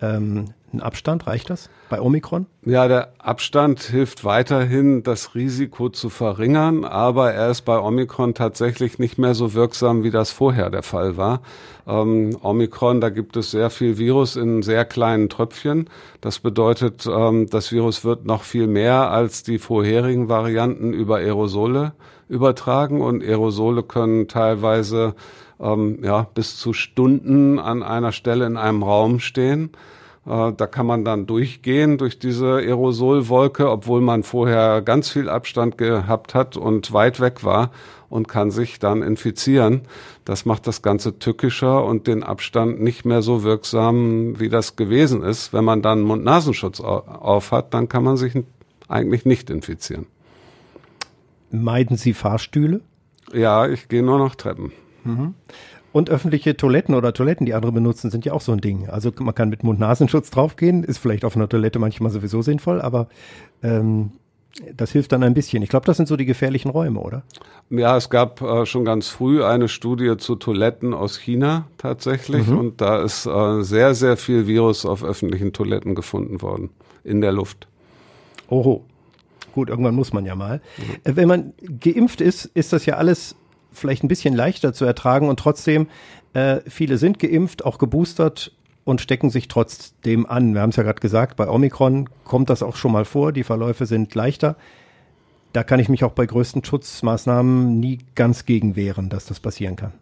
ähm, ein Abstand, reicht das bei Omikron? Ja, der Abstand hilft weiterhin, das Risiko zu verringern, aber er ist bei Omikron tatsächlich nicht mehr so wirksam, wie das vorher der Fall war. Ähm, Omikron, da gibt es sehr viel Virus in sehr kleinen Tröpfchen. Das bedeutet, ähm, das Virus wird noch viel mehr als die vorherigen Varianten über Aerosole übertragen und Aerosole können teilweise ähm, ja, bis zu Stunden an einer Stelle in einem Raum stehen. Äh, Da kann man dann durchgehen durch diese Aerosolwolke, obwohl man vorher ganz viel Abstand gehabt hat und weit weg war und kann sich dann infizieren. Das macht das Ganze tückischer und den Abstand nicht mehr so wirksam, wie das gewesen ist. Wenn man dann Mund-Nasenschutz au- auf hat, dann kann man sich eigentlich nicht infizieren. Meiden Sie Fahrstühle? Ja, ich gehe nur noch Treppen. Und öffentliche Toiletten oder Toiletten, die andere benutzen, sind ja auch so ein Ding. Also man kann mit Mund-Nasenschutz draufgehen, ist vielleicht auf einer Toilette manchmal sowieso sinnvoll, aber ähm, Das hilft dann ein bisschen. Ich glaube, das sind so die gefährlichen Räume, oder? Ja, es gab äh, schon ganz früh eine Studie zu Toiletten aus China tatsächlich mhm. und da ist äh, sehr, sehr viel Virus auf öffentlichen Toiletten gefunden worden in der Luft. Oho. Gut, irgendwann muss man ja mal. Mhm. Wenn man geimpft ist, ist das ja alles vielleicht ein bisschen leichter zu ertragen und trotzdem, äh, viele sind geimpft, auch geboostert und stecken sich trotzdem an. Wir haben es ja gerade gesagt, bei Omikron kommt das auch schon mal vor, die Verläufe sind leichter. Da kann ich mich auch bei größten Schutzmaßnahmen nie ganz gegen wehren, dass das passieren kann.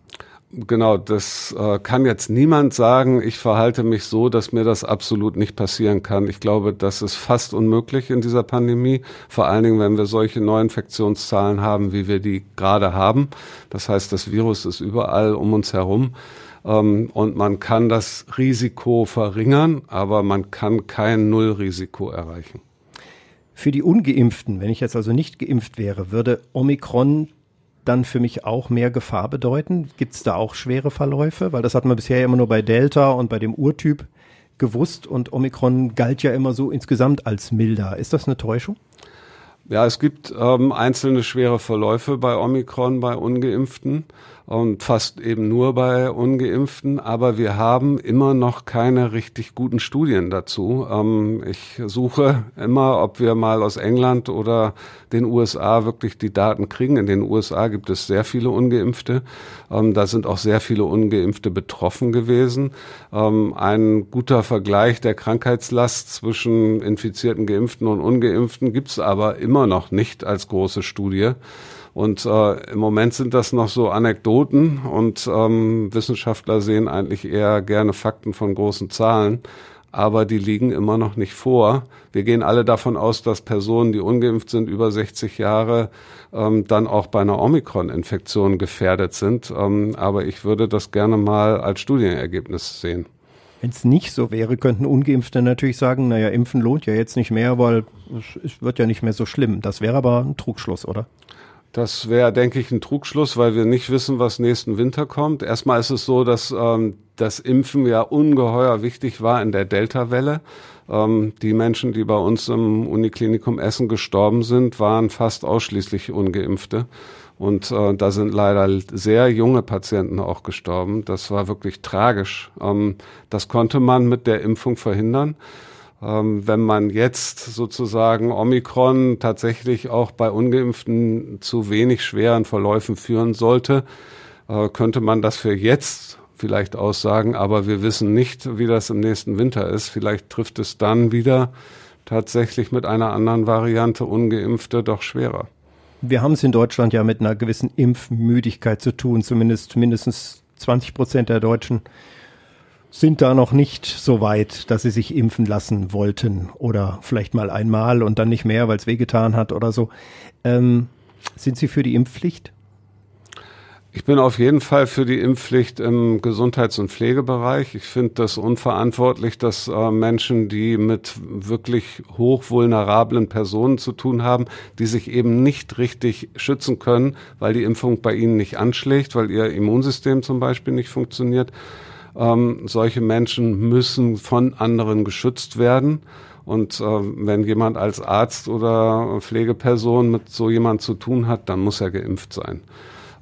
Genau, das äh, kann jetzt niemand sagen, ich verhalte mich so, dass mir das absolut nicht passieren kann. Ich glaube, das ist fast unmöglich in dieser Pandemie, vor allen Dingen, wenn wir solche Neuinfektionszahlen haben, wie wir die gerade haben. Das heißt, das Virus ist überall um uns herum ähm, und man kann das Risiko verringern, aber man kann kein Nullrisiko erreichen. Für die ungeimpften, wenn ich jetzt also nicht geimpft wäre, würde Omikron dann für mich auch mehr Gefahr bedeuten? Gibt es da auch schwere Verläufe? Weil das hat man bisher immer nur bei Delta und bei dem Urtyp gewusst und Omikron galt ja immer so insgesamt als milder. Ist das eine Täuschung? Ja, es gibt ähm, einzelne schwere Verläufe bei Omikron, bei ungeimpften und fast eben nur bei ungeimpften, aber wir haben immer noch keine richtig guten Studien dazu. Ähm, ich suche immer, ob wir mal aus England oder den USA wirklich die Daten kriegen. In den USA gibt es sehr viele ungeimpfte. Ähm, da sind auch sehr viele ungeimpfte betroffen gewesen. Ähm, ein guter Vergleich der Krankheitslast zwischen infizierten Geimpften und ungeimpften gibt es aber immer noch nicht als große Studie. Und äh, im Moment sind das noch so Anekdoten und ähm, Wissenschaftler sehen eigentlich eher gerne Fakten von großen Zahlen, aber die liegen immer noch nicht vor. Wir gehen alle davon aus, dass Personen, die ungeimpft sind, über 60 Jahre, ähm, dann auch bei einer Omikron-Infektion gefährdet sind. Ähm, aber ich würde das gerne mal als Studienergebnis sehen. Wenn es nicht so wäre, könnten Ungeimpfte natürlich sagen, naja, impfen lohnt ja jetzt nicht mehr, weil es wird ja nicht mehr so schlimm. Das wäre aber ein Trugschluss, oder? Das wäre, denke ich, ein Trugschluss, weil wir nicht wissen, was nächsten Winter kommt. Erstmal ist es so, dass ähm, das Impfen ja ungeheuer wichtig war in der Delta-Welle. Ähm, die Menschen, die bei uns im Uniklinikum Essen gestorben sind, waren fast ausschließlich ungeimpfte. Und äh, da sind leider sehr junge Patienten auch gestorben. Das war wirklich tragisch. Ähm, das konnte man mit der Impfung verhindern. Ähm, wenn man jetzt sozusagen Omikron tatsächlich auch bei ungeimpften zu wenig schweren Verläufen führen sollte, äh, könnte man das für jetzt vielleicht aussagen, aber wir wissen nicht, wie das im nächsten Winter ist. Vielleicht trifft es dann wieder tatsächlich mit einer anderen Variante ungeimpfte doch schwerer. Wir haben es in Deutschland ja mit einer gewissen Impfmüdigkeit zu tun, zumindest mindestens 20 Prozent der Deutschen sind da noch nicht so weit, dass sie sich impfen lassen wollten oder vielleicht mal einmal und dann nicht mehr, weil es wehgetan hat oder so. Ähm, sind Sie für die Impfpflicht? Ich bin auf jeden Fall für die Impfpflicht im Gesundheits- und Pflegebereich. Ich finde das unverantwortlich, dass äh, Menschen, die mit wirklich hochvulnerablen Personen zu tun haben, die sich eben nicht richtig schützen können, weil die Impfung bei ihnen nicht anschlägt, weil ihr Immunsystem zum Beispiel nicht funktioniert, ähm, solche Menschen müssen von anderen geschützt werden. Und äh, wenn jemand als Arzt oder Pflegeperson mit so jemand zu tun hat, dann muss er geimpft sein.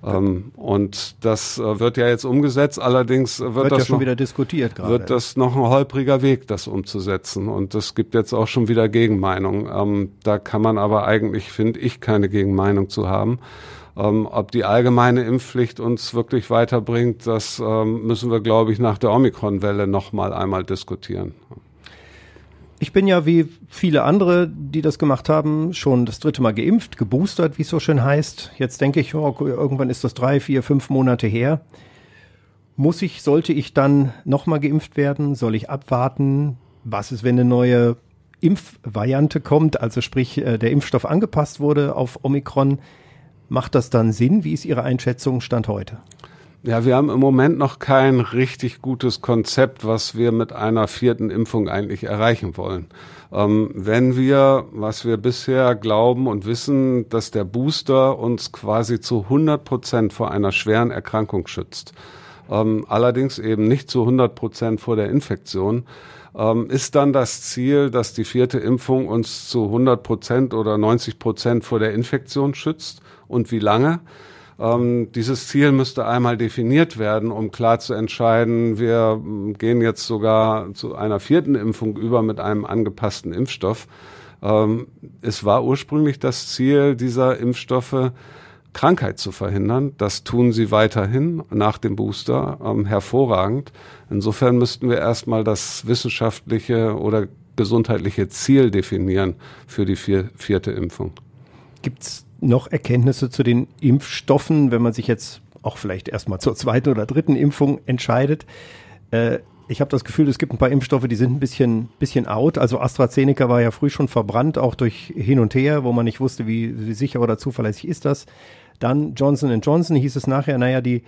Ähm, und das äh, wird ja jetzt umgesetzt, allerdings wird, wird das ja schon noch, wieder diskutiert gerade. Wird das noch ein holpriger Weg, das umzusetzen. Und es gibt jetzt auch schon wieder Gegenmeinungen. Ähm, da kann man aber eigentlich, finde ich, keine Gegenmeinung zu haben. Ähm, ob die allgemeine Impfpflicht uns wirklich weiterbringt, das ähm, müssen wir, glaube ich, nach der Omikron-Welle noch mal einmal diskutieren. Ich bin ja wie viele andere, die das gemacht haben, schon das dritte Mal geimpft, geboostert, wie es so schön heißt. Jetzt denke ich, oh, irgendwann ist das drei, vier, fünf Monate her. Muss ich, sollte ich dann nochmal geimpft werden? Soll ich abwarten? Was ist, wenn eine neue Impfvariante kommt? Also sprich, äh, der Impfstoff angepasst wurde auf Omikron. Macht das dann Sinn? Wie ist Ihre Einschätzung Stand heute? Ja, wir haben im Moment noch kein richtig gutes Konzept, was wir mit einer vierten Impfung eigentlich erreichen wollen. Ähm, wenn wir, was wir bisher glauben und wissen, dass der Booster uns quasi zu 100 Prozent vor einer schweren Erkrankung schützt, ähm, allerdings eben nicht zu 100 Prozent vor der Infektion. Ähm, ist dann das Ziel, dass die vierte Impfung uns zu 100 Prozent oder 90 Prozent vor der Infektion schützt und wie lange? Ähm, dieses Ziel müsste einmal definiert werden, um klar zu entscheiden, wir ähm, gehen jetzt sogar zu einer vierten Impfung über mit einem angepassten Impfstoff. Ähm, es war ursprünglich das Ziel dieser Impfstoffe, Krankheit zu verhindern. Das tun sie weiterhin nach dem Booster ähm, hervorragend. Insofern müssten wir erstmal das wissenschaftliche oder gesundheitliche Ziel definieren für die vier, vierte Impfung. Gibt's noch Erkenntnisse zu den Impfstoffen, wenn man sich jetzt auch vielleicht erstmal zur zweiten oder dritten Impfung entscheidet? Äh, ich habe das Gefühl, es gibt ein paar Impfstoffe, die sind ein bisschen, bisschen out. Also AstraZeneca war ja früh schon verbrannt, auch durch hin und her, wo man nicht wusste, wie, wie sicher oder zuverlässig ist das. Dann Johnson Johnson hieß es nachher, naja, die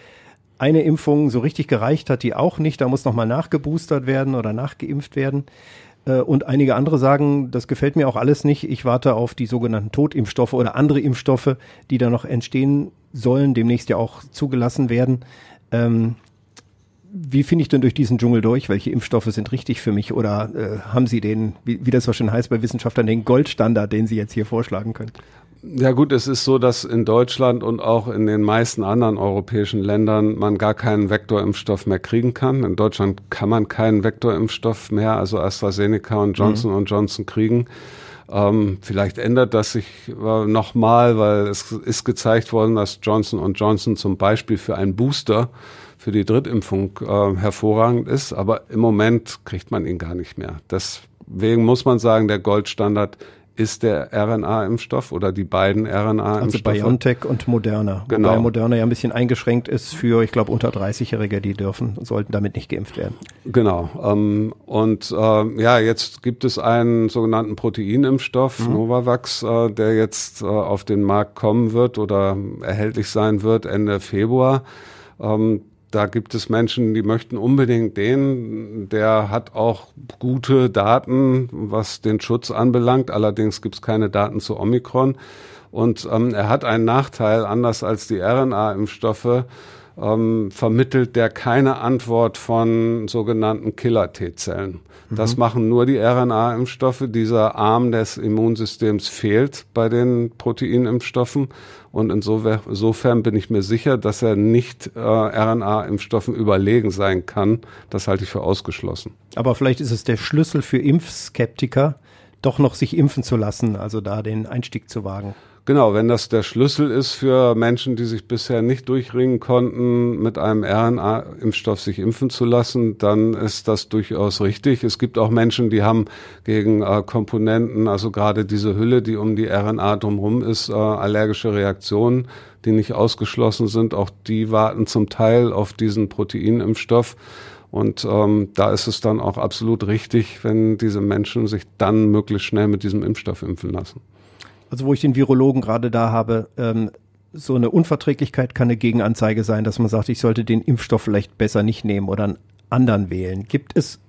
eine Impfung so richtig gereicht hat die auch nicht. Da muss nochmal nachgeboostert werden oder nachgeimpft werden. Äh, und einige andere sagen, das gefällt mir auch alles nicht. Ich warte auf die sogenannten Totimpfstoffe oder andere Impfstoffe, die da noch entstehen sollen, demnächst ja auch zugelassen werden. Ähm, wie finde ich denn durch diesen Dschungel durch? Welche Impfstoffe sind richtig für mich? Oder äh, haben Sie den, wie, wie das so schön heißt bei Wissenschaftlern, den Goldstandard, den Sie jetzt hier vorschlagen können? Ja gut, es ist so, dass in Deutschland und auch in den meisten anderen europäischen Ländern man gar keinen Vektorimpfstoff mehr kriegen kann. In Deutschland kann man keinen Vektorimpfstoff mehr, also AstraZeneca und Johnson mhm. Johnson kriegen. Ähm, vielleicht ändert das sich äh, nochmal, weil es ist gezeigt worden, dass Johnson Johnson zum Beispiel für einen Booster für die Drittimpfung äh, hervorragend ist, aber im Moment kriegt man ihn gar nicht mehr. Deswegen muss man sagen, der Goldstandard ist der RNA-Impfstoff oder die beiden RNA-Impfstoffe. Also BioNTech und Moderna. Genau. Wobei Moderna ja ein bisschen eingeschränkt ist für, ich glaube, unter 30-Jährige, die dürfen, sollten damit nicht geimpft werden. Genau. Ähm, und äh, ja, jetzt gibt es einen sogenannten Proteinimpfstoff, mhm. Novavax, äh, der jetzt äh, auf den Markt kommen wird oder erhältlich sein wird Ende Februar. Ähm, da gibt es Menschen, die möchten unbedingt den. Der hat auch gute Daten, was den Schutz anbelangt. Allerdings gibt es keine Daten zu Omikron. Und ähm, er hat einen Nachteil, anders als die RNA-Impfstoffe, ähm, vermittelt der keine Antwort von sogenannten Killer-T-Zellen. Das mhm. machen nur die RNA-Impfstoffe. Dieser Arm des Immunsystems fehlt bei den Proteinimpfstoffen. Und insofern bin ich mir sicher, dass er nicht äh, RNA-Impfstoffen überlegen sein kann. Das halte ich für ausgeschlossen. Aber vielleicht ist es der Schlüssel für Impfskeptiker, doch noch sich impfen zu lassen, also da den Einstieg zu wagen. Genau, wenn das der Schlüssel ist für Menschen, die sich bisher nicht durchringen konnten, mit einem RNA-Impfstoff sich impfen zu lassen, dann ist das durchaus richtig. Es gibt auch Menschen, die haben gegen äh, Komponenten, also gerade diese Hülle, die um die RNA drumherum ist, äh, allergische Reaktionen, die nicht ausgeschlossen sind. Auch die warten zum Teil auf diesen Proteinimpfstoff. Und ähm, da ist es dann auch absolut richtig, wenn diese Menschen sich dann möglichst schnell mit diesem Impfstoff impfen lassen also wo ich den Virologen gerade da habe, ähm, so eine Unverträglichkeit kann eine Gegenanzeige sein, dass man sagt, ich sollte den Impfstoff vielleicht besser nicht nehmen oder einen anderen wählen. Gibt es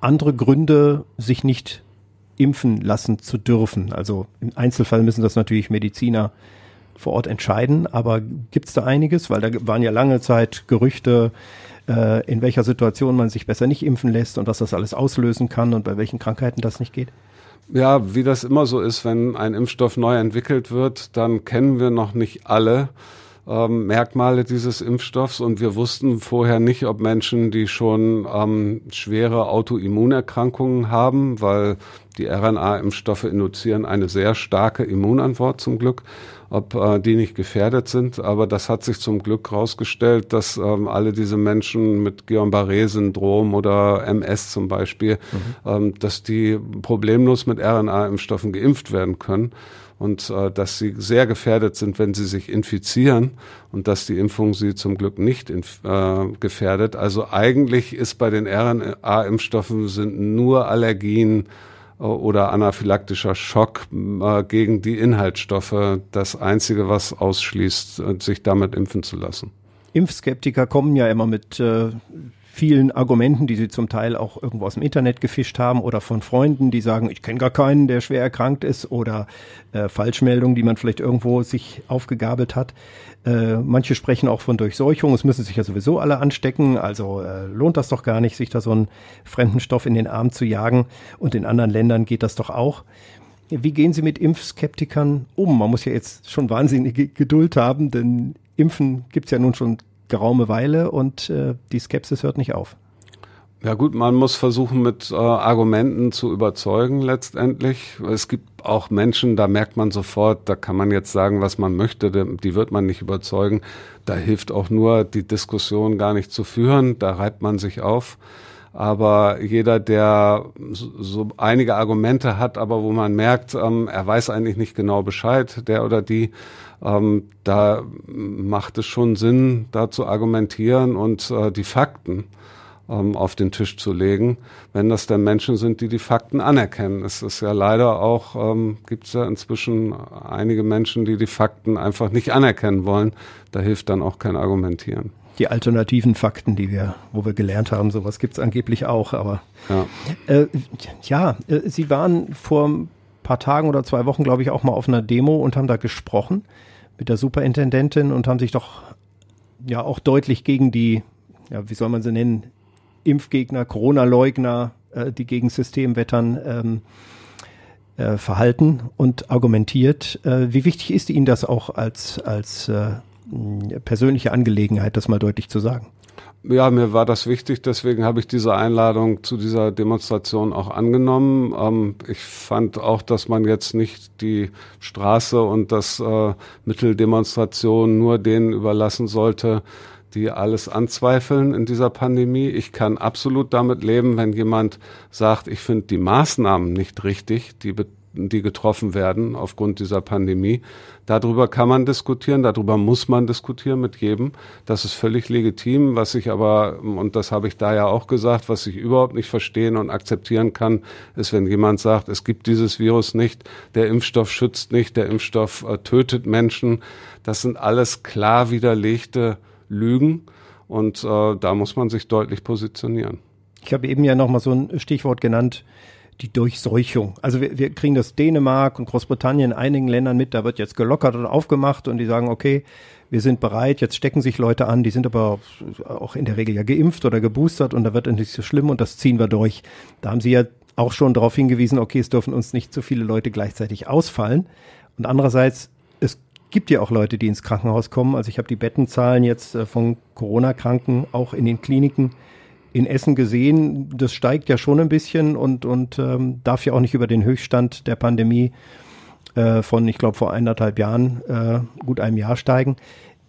andere Gründe, sich nicht impfen lassen zu dürfen? Also im Einzelfall müssen das natürlich Mediziner vor Ort entscheiden, aber gibt es da einiges? Weil da waren ja lange Zeit Gerüchte, äh, in welcher Situation man sich besser nicht impfen lässt und was das alles auslösen kann und bei welchen Krankheiten das nicht geht. Ja, wie das immer so ist, wenn ein Impfstoff neu entwickelt wird, dann kennen wir noch nicht alle ähm, Merkmale dieses Impfstoffs. Und wir wussten vorher nicht, ob Menschen, die schon ähm, schwere Autoimmunerkrankungen haben, weil die RNA-Impfstoffe induzieren eine sehr starke Immunantwort zum Glück ob äh, die nicht gefährdet sind. Aber das hat sich zum Glück herausgestellt, dass ähm, alle diese Menschen mit Guillain-Barré-Syndrom oder MS zum Beispiel, mhm. ähm, dass die problemlos mit RNA-Impfstoffen geimpft werden können und äh, dass sie sehr gefährdet sind, wenn sie sich infizieren und dass die Impfung sie zum Glück nicht äh, gefährdet. Also eigentlich ist bei den RNA-Impfstoffen sind nur Allergien oder anaphylaktischer Schock äh, gegen die Inhaltsstoffe das Einzige, was ausschließt, äh, sich damit impfen zu lassen. Impfskeptiker kommen ja immer mit äh, vielen Argumenten, die sie zum Teil auch irgendwo aus dem Internet gefischt haben oder von Freunden, die sagen, ich kenne gar keinen, der schwer erkrankt ist oder äh, Falschmeldungen, die man vielleicht irgendwo sich aufgegabelt hat. Äh, manche sprechen auch von Durchseuchung. Es müssen sich ja sowieso alle anstecken. Also äh, lohnt das doch gar nicht, sich da so einen fremden Stoff in den Arm zu jagen. Und in anderen Ländern geht das doch auch. Wie gehen Sie mit Impfskeptikern um? Man muss ja jetzt schon wahnsinnige Geduld haben, denn Impfen gibt's ja nun schon geraume Weile und äh, die Skepsis hört nicht auf. Ja gut, man muss versuchen, mit äh, Argumenten zu überzeugen letztendlich. Es gibt auch Menschen, da merkt man sofort, da kann man jetzt sagen, was man möchte, die wird man nicht überzeugen. Da hilft auch nur, die Diskussion gar nicht zu führen, da reibt man sich auf. Aber jeder, der so einige Argumente hat, aber wo man merkt, ähm, er weiß eigentlich nicht genau Bescheid, der oder die, ähm, da macht es schon Sinn, da zu argumentieren und äh, die Fakten ähm, auf den Tisch zu legen, wenn das dann Menschen sind, die die Fakten anerkennen. Es ist ja leider auch, ähm, gibt es ja inzwischen einige Menschen, die die Fakten einfach nicht anerkennen wollen. Da hilft dann auch kein Argumentieren. Die alternativen Fakten, die wir, wo wir gelernt haben, sowas gibt es angeblich auch, aber ja, äh, ja äh, Sie waren vor ein paar Tagen oder zwei Wochen, glaube ich, auch mal auf einer Demo und haben da gesprochen mit der Superintendentin und haben sich doch ja auch deutlich gegen die, ja, wie soll man sie nennen, Impfgegner, Corona-Leugner, äh, die gegen System wettern, ähm, äh, verhalten und argumentiert. Äh, wie wichtig ist Ihnen das auch als, als äh, persönliche Angelegenheit, das mal deutlich zu sagen? Ja, mir war das wichtig, deswegen habe ich diese Einladung zu dieser Demonstration auch angenommen. Ähm, ich fand auch, dass man jetzt nicht die Straße und das äh, Mitteldemonstration nur denen überlassen sollte, die alles anzweifeln in dieser Pandemie. Ich kann absolut damit leben, wenn jemand sagt, ich finde die Maßnahmen nicht richtig, die, die getroffen werden aufgrund dieser Pandemie. Darüber kann man diskutieren, darüber muss man diskutieren mit jedem. Das ist völlig legitim. Was ich aber, und das habe ich da ja auch gesagt, was ich überhaupt nicht verstehen und akzeptieren kann, ist, wenn jemand sagt, es gibt dieses Virus nicht, der Impfstoff schützt nicht, der Impfstoff äh, tötet Menschen. Das sind alles klar widerlegte Lügen. Und äh, da muss man sich deutlich positionieren. Ich habe eben ja nochmal so ein Stichwort genannt, die Durchseuchung. Also wir, wir kriegen das Dänemark und Großbritannien in einigen Ländern mit, da wird jetzt gelockert und aufgemacht und die sagen, okay, wir sind bereit, jetzt stecken sich Leute an, die sind aber auch in der Regel ja geimpft oder geboostert und da wird es nicht so schlimm und das ziehen wir durch. Da haben sie ja auch schon darauf hingewiesen, okay, es dürfen uns nicht zu viele Leute gleichzeitig ausfallen. Und andererseits gibt ja auch Leute, die ins Krankenhaus kommen. Also ich habe die Bettenzahlen jetzt äh, von Corona-Kranken auch in den Kliniken in Essen gesehen. Das steigt ja schon ein bisschen und, und ähm, darf ja auch nicht über den Höchststand der Pandemie äh, von, ich glaube, vor eineinhalb Jahren, äh, gut einem Jahr steigen.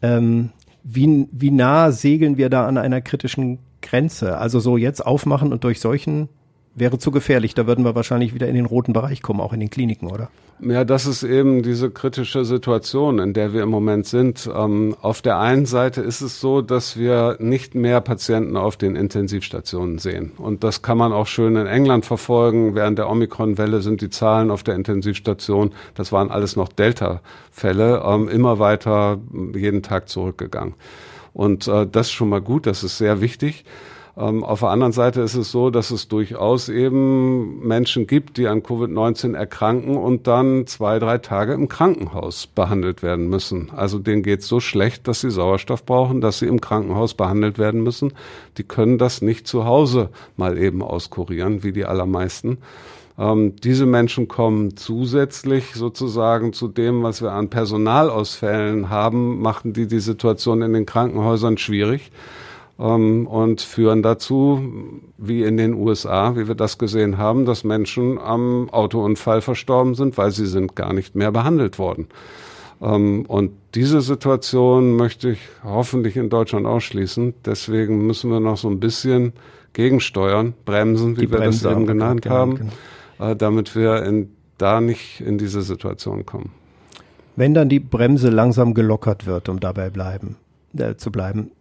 Ähm, wie, wie nah segeln wir da an einer kritischen Grenze? Also so jetzt aufmachen und durch solchen wäre zu gefährlich. Da würden wir wahrscheinlich wieder in den roten Bereich kommen, auch in den Kliniken, oder? Ja, das ist eben diese kritische Situation, in der wir im Moment sind. Ähm, auf der einen Seite ist es so, dass wir nicht mehr Patienten auf den Intensivstationen sehen. Und das kann man auch schön in England verfolgen. Während der Omikron-Welle sind die Zahlen auf der Intensivstation, das waren alles noch Delta-Fälle, ähm, immer weiter jeden Tag zurückgegangen. Und äh, das ist schon mal gut, das ist sehr wichtig. Ähm, auf der anderen Seite ist es so, dass es durchaus eben Menschen gibt, die an Covid-19 erkranken und dann zwei, drei Tage im Krankenhaus behandelt werden müssen. Also denen geht es so schlecht, dass sie Sauerstoff brauchen, dass sie im Krankenhaus behandelt werden müssen. Die können das nicht zu Hause mal eben auskurieren, wie die allermeisten. Ähm, diese Menschen kommen zusätzlich sozusagen zu dem, was wir an Personalausfällen haben, machen die die Situation in den Krankenhäusern schwierig ähm, und führen dazu, wie in den USA, wie wir das gesehen haben, dass Menschen am Autounfall verstorben sind, weil sie sind gar nicht mehr behandelt worden. Ähm, und diese Situation möchte ich hoffentlich in Deutschland ausschließen. Deswegen müssen wir noch so ein bisschen gegensteuern, bremsen, wie Die wir Bremse das eben genannt genau, haben, genau. Äh, damit wir in, da nicht in diese Situation kommen. Wenn dann die Bremse langsam gelockert wird, um dabei bleiben, äh, zu bleiben,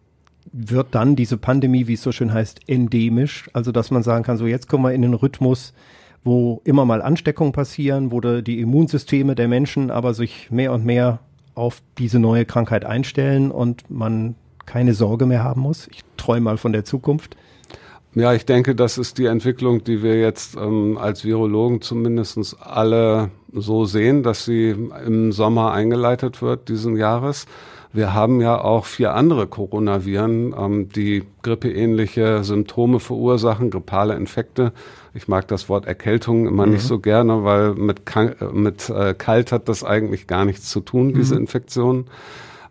wird dann diese Pandemie, wie es so schön heißt, endemisch. Also dass man sagen kann, so jetzt kommen wir in den Rhythmus, wo immer mal Ansteckungen passieren, wo die Immunsysteme der Menschen aber sich mehr und mehr auf diese neue Krankheit einstellen und man keine Sorge mehr haben muss. Ich träume mal von der Zukunft. Ja, ich denke, das ist die Entwicklung, die wir jetzt ähm, als Virologen zumindest alle so sehen, dass sie im Sommer eingeleitet wird diesen Jahres. Wir haben ja auch vier andere Coronaviren, ähm, die grippeähnliche Symptome verursachen, grippale Infekte. Ich mag das Wort Erkältung immer mhm. nicht so gerne, weil mit, mit äh, Kalt hat das eigentlich gar nichts zu tun, diese mhm. Infektionen.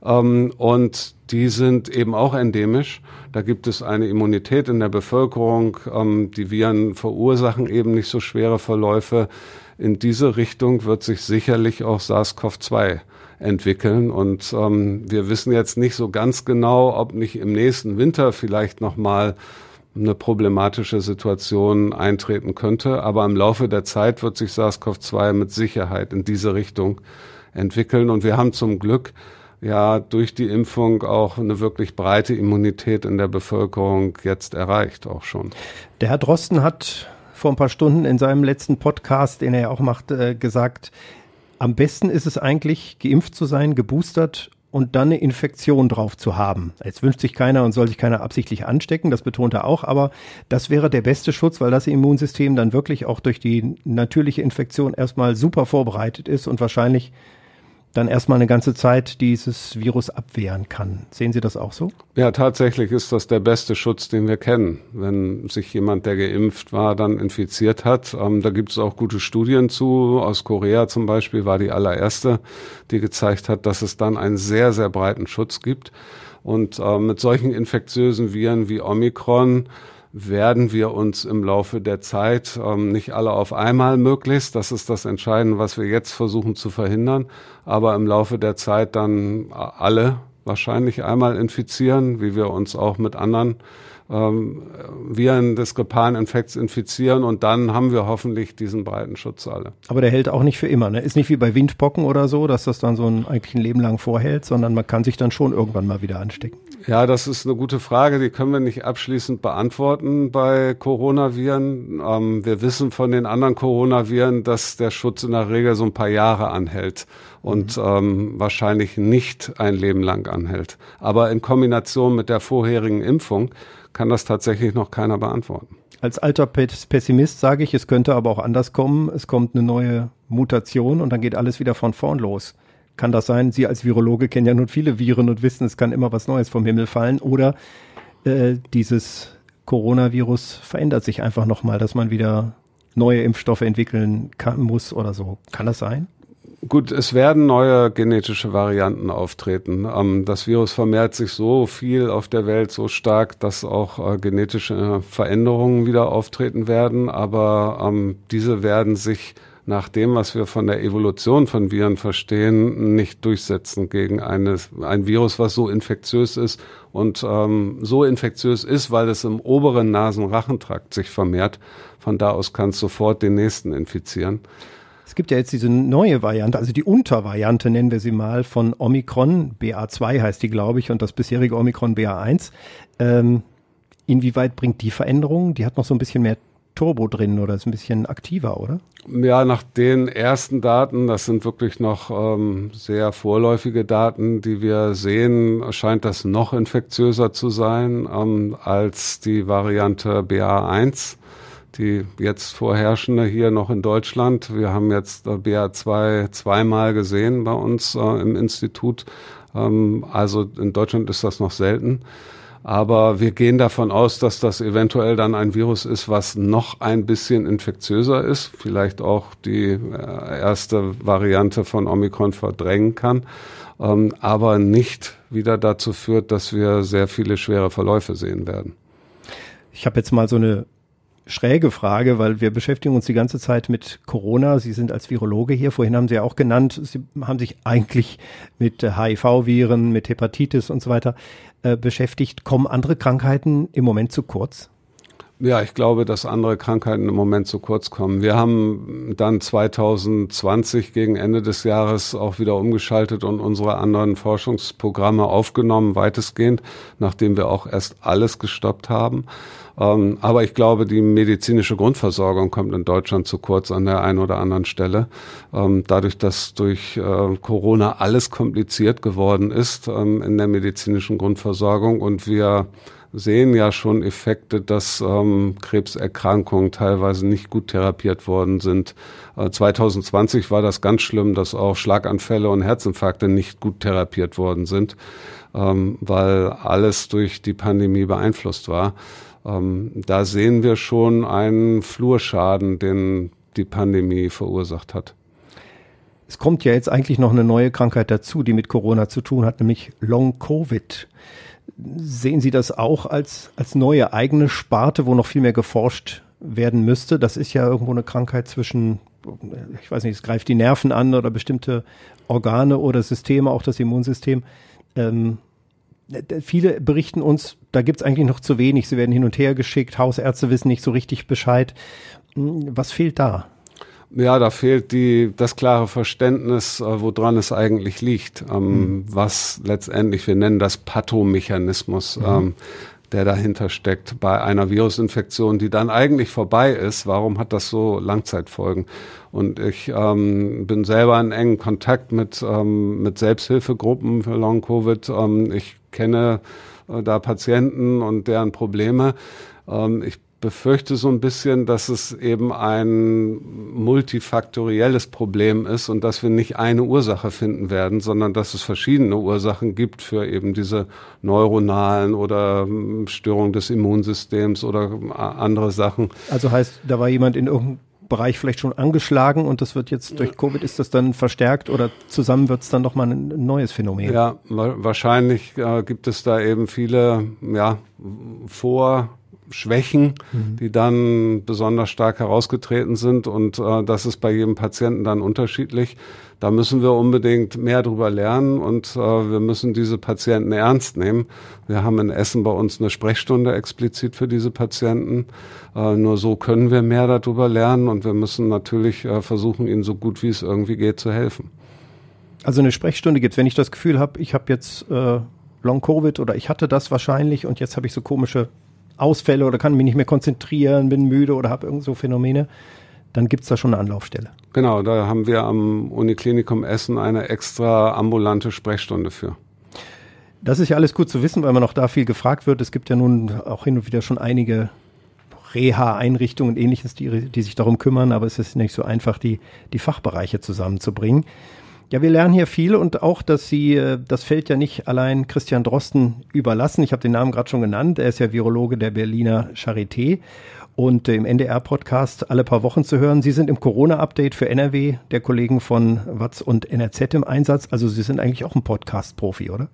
Ähm, und die sind eben auch endemisch. Da gibt es eine Immunität in der Bevölkerung. Ähm, die Viren verursachen eben nicht so schwere Verläufe. In diese Richtung wird sich sicherlich auch SARS-CoV-2 entwickeln. Und ähm, wir wissen jetzt nicht so ganz genau, ob nicht im nächsten Winter vielleicht nochmal eine problematische Situation eintreten könnte. Aber im Laufe der Zeit wird sich SARS-CoV-2 mit Sicherheit in diese Richtung entwickeln. Und wir haben zum Glück ja durch die Impfung auch eine wirklich breite Immunität in der Bevölkerung jetzt erreicht, auch schon. Der Herr Drosten hat vor ein paar Stunden in seinem letzten Podcast, den er ja auch macht, äh, gesagt, am besten ist es eigentlich, geimpft zu sein, geboostert und dann eine Infektion drauf zu haben. Jetzt wünscht sich keiner und soll sich keiner absichtlich anstecken, das betont er auch, aber das wäre der beste Schutz, weil das Immunsystem dann wirklich auch durch die natürliche Infektion erstmal super vorbereitet ist und wahrscheinlich dann erstmal eine ganze Zeit dieses Virus abwehren kann. Sehen Sie das auch so? Ja, tatsächlich ist das der beste Schutz, den wir kennen. Wenn sich jemand, der geimpft war, dann infiziert hat. Ähm, da gibt es auch gute Studien zu. Aus Korea zum Beispiel war die allererste, die gezeigt hat, dass es dann einen sehr, sehr breiten Schutz gibt. Und äh, mit solchen infektiösen Viren wie Omikron werden wir uns im Laufe der Zeit ähm, nicht alle auf einmal möglichst, das ist das Entscheidende, was wir jetzt versuchen zu verhindern, aber im Laufe der Zeit dann alle wahrscheinlich einmal infizieren, wie wir uns auch mit anderen ähm, Viren des grippalen Infekts infizieren und dann haben wir hoffentlich diesen breiten Schutz alle. Aber der hält auch nicht für immer, ne? Ist nicht wie bei Windpocken oder so, dass das dann so ein eigentlich ein Leben lang vorhält, sondern man kann sich dann schon irgendwann mal wieder anstecken. Ja, das ist eine gute Frage, die können wir nicht abschließend beantworten bei Coronaviren. Ähm, wir wissen von den anderen Coronaviren, dass der Schutz in der Regel so ein paar Jahre anhält und mhm. ähm, wahrscheinlich nicht ein Leben lang anhält. Aber in Kombination mit der vorherigen Impfung kann das tatsächlich noch keiner beantworten. Als alter Pessimist sage ich, es könnte aber auch anders kommen. Es kommt eine neue Mutation und dann geht alles wieder von vorn los. Kann das sein? Sie als Virologe kennen ja nun viele Viren und wissen, es kann immer was Neues vom Himmel fallen. Oder äh, dieses Coronavirus verändert sich einfach nochmal, dass man wieder neue Impfstoffe entwickeln kann, muss oder so. Kann das sein? Gut, es werden neue genetische Varianten auftreten. Ähm, das Virus vermehrt sich so viel auf der Welt, so stark, dass auch äh, genetische Veränderungen wieder auftreten werden. Aber ähm, diese werden sich nach dem, was wir von der Evolution von Viren verstehen, nicht durchsetzen gegen eines, ein Virus, was so infektiös ist und ähm, so infektiös ist, weil es im oberen Nasenrachentrakt sich vermehrt. Von da aus kann es sofort den nächsten infizieren. Es gibt ja jetzt diese neue Variante, also die Untervariante nennen wir sie mal von Omikron, BA2 heißt die, glaube ich, und das bisherige Omikron BA1. Ähm, inwieweit bringt die Veränderung? Die hat noch so ein bisschen mehr Turbo drin oder ist ein bisschen aktiver, oder? Ja, nach den ersten Daten, das sind wirklich noch ähm, sehr vorläufige Daten, die wir sehen, scheint das noch infektiöser zu sein ähm, als die Variante BA1 die jetzt vorherrschende hier noch in Deutschland. Wir haben jetzt äh, BA2 zweimal gesehen bei uns äh, im Institut. Ähm, also in Deutschland ist das noch selten. Aber wir gehen davon aus, dass das eventuell dann ein Virus ist, was noch ein bisschen infektiöser ist, vielleicht auch die äh, erste Variante von Omikron verdrängen kann, ähm, aber nicht wieder dazu führt, dass wir sehr viele schwere Verläufe sehen werden. Ich habe jetzt mal so eine schräge Frage, weil wir beschäftigen uns die ganze Zeit mit Corona. Sie sind als Virologe hier. Vorhin haben Sie ja auch genannt, Sie haben sich eigentlich mit HIV-Viren, mit Hepatitis und so weiter äh, beschäftigt. Kommen andere Krankheiten im Moment zu kurz? Ja, ich glaube, dass andere Krankheiten im Moment zu kurz kommen. Wir haben dann 2020 gegen Ende des Jahres auch wieder umgeschaltet und unsere anderen Forschungsprogramme aufgenommen, weitestgehend, nachdem wir auch erst alles gestoppt haben. Ähm, aber ich glaube, die medizinische Grundversorgung kommt in Deutschland zu kurz an der einen oder anderen Stelle. Ähm, dadurch, dass durch äh, Corona alles kompliziert geworden ist ähm, in der medizinischen Grundversorgung und wir sehen ja schon Effekte, dass ähm, Krebserkrankungen teilweise nicht gut therapiert worden sind. Äh, 2020 war das ganz schlimm, dass auch Schlaganfälle und Herzinfarkte nicht gut therapiert worden sind, ähm, weil alles durch die Pandemie beeinflusst war. Ähm, da sehen wir schon einen Flurschaden, den die Pandemie verursacht hat. Es kommt ja jetzt eigentlich noch eine neue Krankheit dazu, die mit Corona zu tun hat, nämlich Long Covid. Sehen Sie das auch als, als neue eigene Sparte, wo noch viel mehr geforscht werden müsste? Das ist ja irgendwo eine Krankheit zwischen, ich weiß nicht, es greift die Nerven an oder bestimmte Organe oder Systeme, auch das Immunsystem. Ähm, viele berichten uns, da gibt's eigentlich noch zu wenig. Sie werden hin und her geschickt, Hausärzte wissen nicht so richtig Bescheid. Hm, was fehlt da? Ja, da fehlt die, das klare Verständnis, äh, woran es eigentlich liegt, ähm, mhm. was letztendlich, wir nennen das Pathomechanismus, mhm. ähm, der dahinter steckt bei einer Virusinfektion, die dann eigentlich vorbei ist. Warum hat das so Langzeitfolgen? Und ich ähm, bin selber in engen Kontakt mit, ähm, mit Selbsthilfegruppen für Long-Covid. Ähm, ich kenne da Patienten und deren Probleme. Ähm, ich befürchte so ein bisschen, dass es eben ein multifaktorielles Problem ist und dass wir nicht eine Ursache finden werden, sondern dass es verschiedene Ursachen gibt für eben diese neuronalen oder hm, Störungen des Immunsystems oder andere Sachen. Also heißt, da war jemand in irgendeinem Bereich vielleicht schon angeschlagen und das wird jetzt durch Covid ist das dann verstärkt oder zusammen wird es dann nochmal ein neues Phänomen? Ja, wahrscheinlich äh, gibt es da eben viele ja, Vor- Schwächen, mhm. die dann besonders stark herausgetreten sind. Und äh, das ist bei jedem Patienten dann unterschiedlich. Da müssen wir unbedingt mehr drüber lernen und äh, wir müssen diese Patienten ernst nehmen. Wir haben in Essen bei uns eine Sprechstunde explizit für diese Patienten. Äh, nur so können wir mehr darüber lernen und wir müssen natürlich äh, versuchen, ihnen so gut wie es irgendwie geht zu helfen. Also eine Sprechstunde gibt, wenn ich das Gefühl habe, ich habe jetzt äh, Long Covid oder ich hatte das wahrscheinlich und jetzt habe ich so komische Ausfälle oder kann mich nicht mehr konzentrieren, bin müde oder habe irgend so Phänomene, dann gibt's da schon eine Anlaufstelle. Genau, da haben wir am Uniklinikum Essen eine extra ambulante Sprechstunde für. Das ist ja alles gut zu wissen, weil man auch da viel gefragt wird. Es gibt ja nun auch hin und wieder schon einige Reha-Einrichtungen und ähnliches, die, die sich darum kümmern, aber es ist nicht so einfach, die, die Fachbereiche zusammenzubringen. Ja, wir lernen hier viel und auch, dass Sie äh, das Feld ja nicht allein Christian Drosten überlassen. Ich habe den Namen gerade schon genannt. Er ist ja Virologe der Berliner Charité und äh, im NDR-Podcast alle paar Wochen zu hören. Sie sind im Corona-Update für NRW der Kollegen von Watz und NRZ im Einsatz. Also Sie sind eigentlich auch ein Podcast-Profi, oder?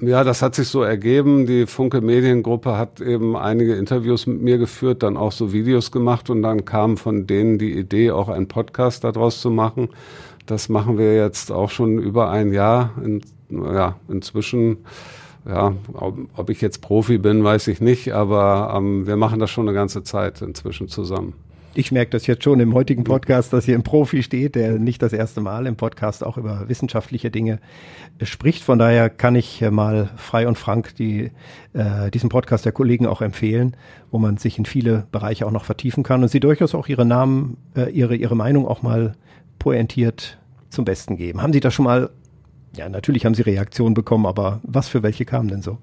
Ja, das hat sich so ergeben. Die Funke Mediengruppe hat eben einige Interviews mit mir geführt, dann auch so Videos gemacht und dann kam von denen die Idee, auch einen Podcast daraus zu machen. Das machen wir jetzt auch schon über ein Jahr. In, ja, inzwischen, ja, ob, ob, ich jetzt Profi bin, weiß ich nicht, aber ähm, wir machen das schon eine ganze Zeit inzwischen zusammen. Ich merke das jetzt schon im heutigen Podcast, dass hier ein Profi steht, der nicht das erste Mal im Podcast auch über wissenschaftliche Dinge spricht. Von daher kann ich mal frei und frank die, äh, diesen Podcast der Kollegen auch empfehlen, wo man sich in viele Bereiche auch noch vertiefen kann und sie durchaus auch ihre Namen, äh, ihre, ihre Meinung auch mal pointiert zum Besten geben. Haben Sie da schon mal, ja, natürlich haben Sie Reaktionen bekommen, aber was für welche kamen denn so?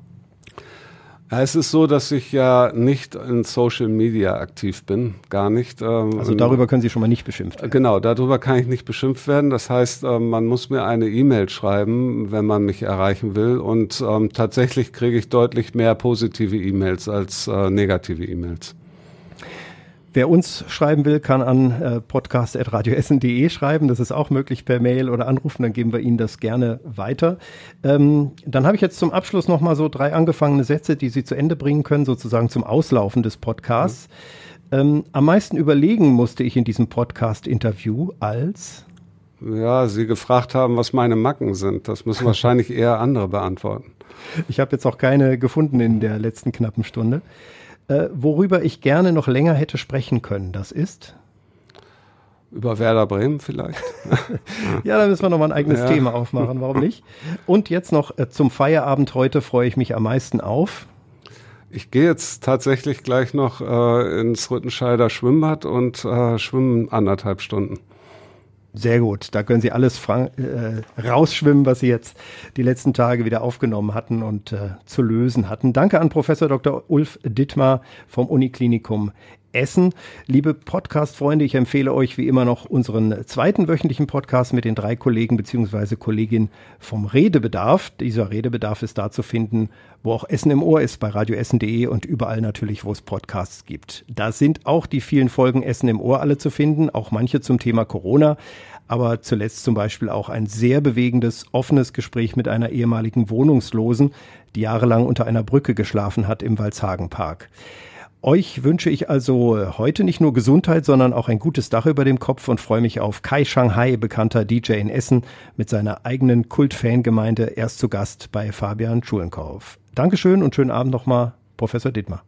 Ja, es ist so, dass ich ja nicht in Social Media aktiv bin, gar nicht. Ähm, also darüber können Sie schon mal nicht beschimpft werden. Genau, darüber kann ich nicht beschimpft werden. Das heißt, ähm, man muss mir eine E-Mail schreiben, wenn man mich erreichen will. Und ähm, tatsächlich kriege ich deutlich mehr positive E-Mails als äh, negative E-Mails. Wer uns schreiben will, kann an äh, podcast.radioessen.de schreiben. Das ist auch möglich per Mail oder anrufen, dann geben wir Ihnen das gerne weiter. Ähm, dann habe ich jetzt zum Abschluss nochmal so drei angefangene Sätze, die Sie zu Ende bringen können, sozusagen zum Auslaufen des Podcasts. Mhm. Ähm, am meisten überlegen musste ich in diesem Podcast-Interview als ja, Sie gefragt haben, was meine Macken sind. Das müssen wahrscheinlich eher andere beantworten. Ich habe jetzt auch keine gefunden in der letzten knappen Stunde. Äh, worüber ich gerne noch länger hätte sprechen können, das ist? Über Werder Bremen vielleicht. ja, da müssen wir noch mal ein eigenes ja. Thema aufmachen, warum nicht? Und jetzt noch äh, zum Feierabend heute freue ich mich am meisten auf. Ich gehe jetzt tatsächlich gleich noch äh, ins Rüttenscheider Schwimmbad und äh, schwimmen anderthalb Stunden. Sehr gut. Da können Sie alles äh, rausschwimmen, was Sie jetzt die letzten Tage wieder aufgenommen hatten und äh, zu lösen hatten. Danke an Professor Dr. Ulf Dittmar vom Uniklinikum Essen. Liebe Podcast-Freunde, ich empfehle euch wie immer noch unseren zweiten wöchentlichen Podcast mit den drei Kollegen bzw. Kolleginnen vom Redebedarf. Dieser Redebedarf ist da zu finden, wo auch Essen im Ohr ist, bei radioessen.de und überall natürlich, wo es Podcasts gibt. Da sind auch die vielen Folgen Essen im Ohr alle zu finden, auch manche zum Thema Corona aber zuletzt zum Beispiel auch ein sehr bewegendes, offenes Gespräch mit einer ehemaligen Wohnungslosen, die jahrelang unter einer Brücke geschlafen hat im Walzhagenpark. Euch wünsche ich also heute nicht nur Gesundheit, sondern auch ein gutes Dach über dem Kopf und freue mich auf Kai Shanghai, bekannter DJ in Essen, mit seiner eigenen Kult-Fangemeinde erst zu Gast bei Fabian Schulenkauf. Dankeschön und schönen Abend nochmal, Professor Dittmar.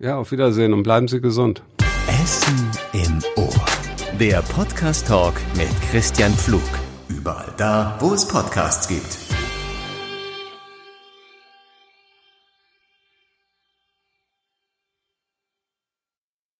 Ja, auf Wiedersehen und bleiben Sie gesund. Essen im Ohr. Der Podcast-Talk mit Christian Pflug. Überall da, wo es Podcasts gibt.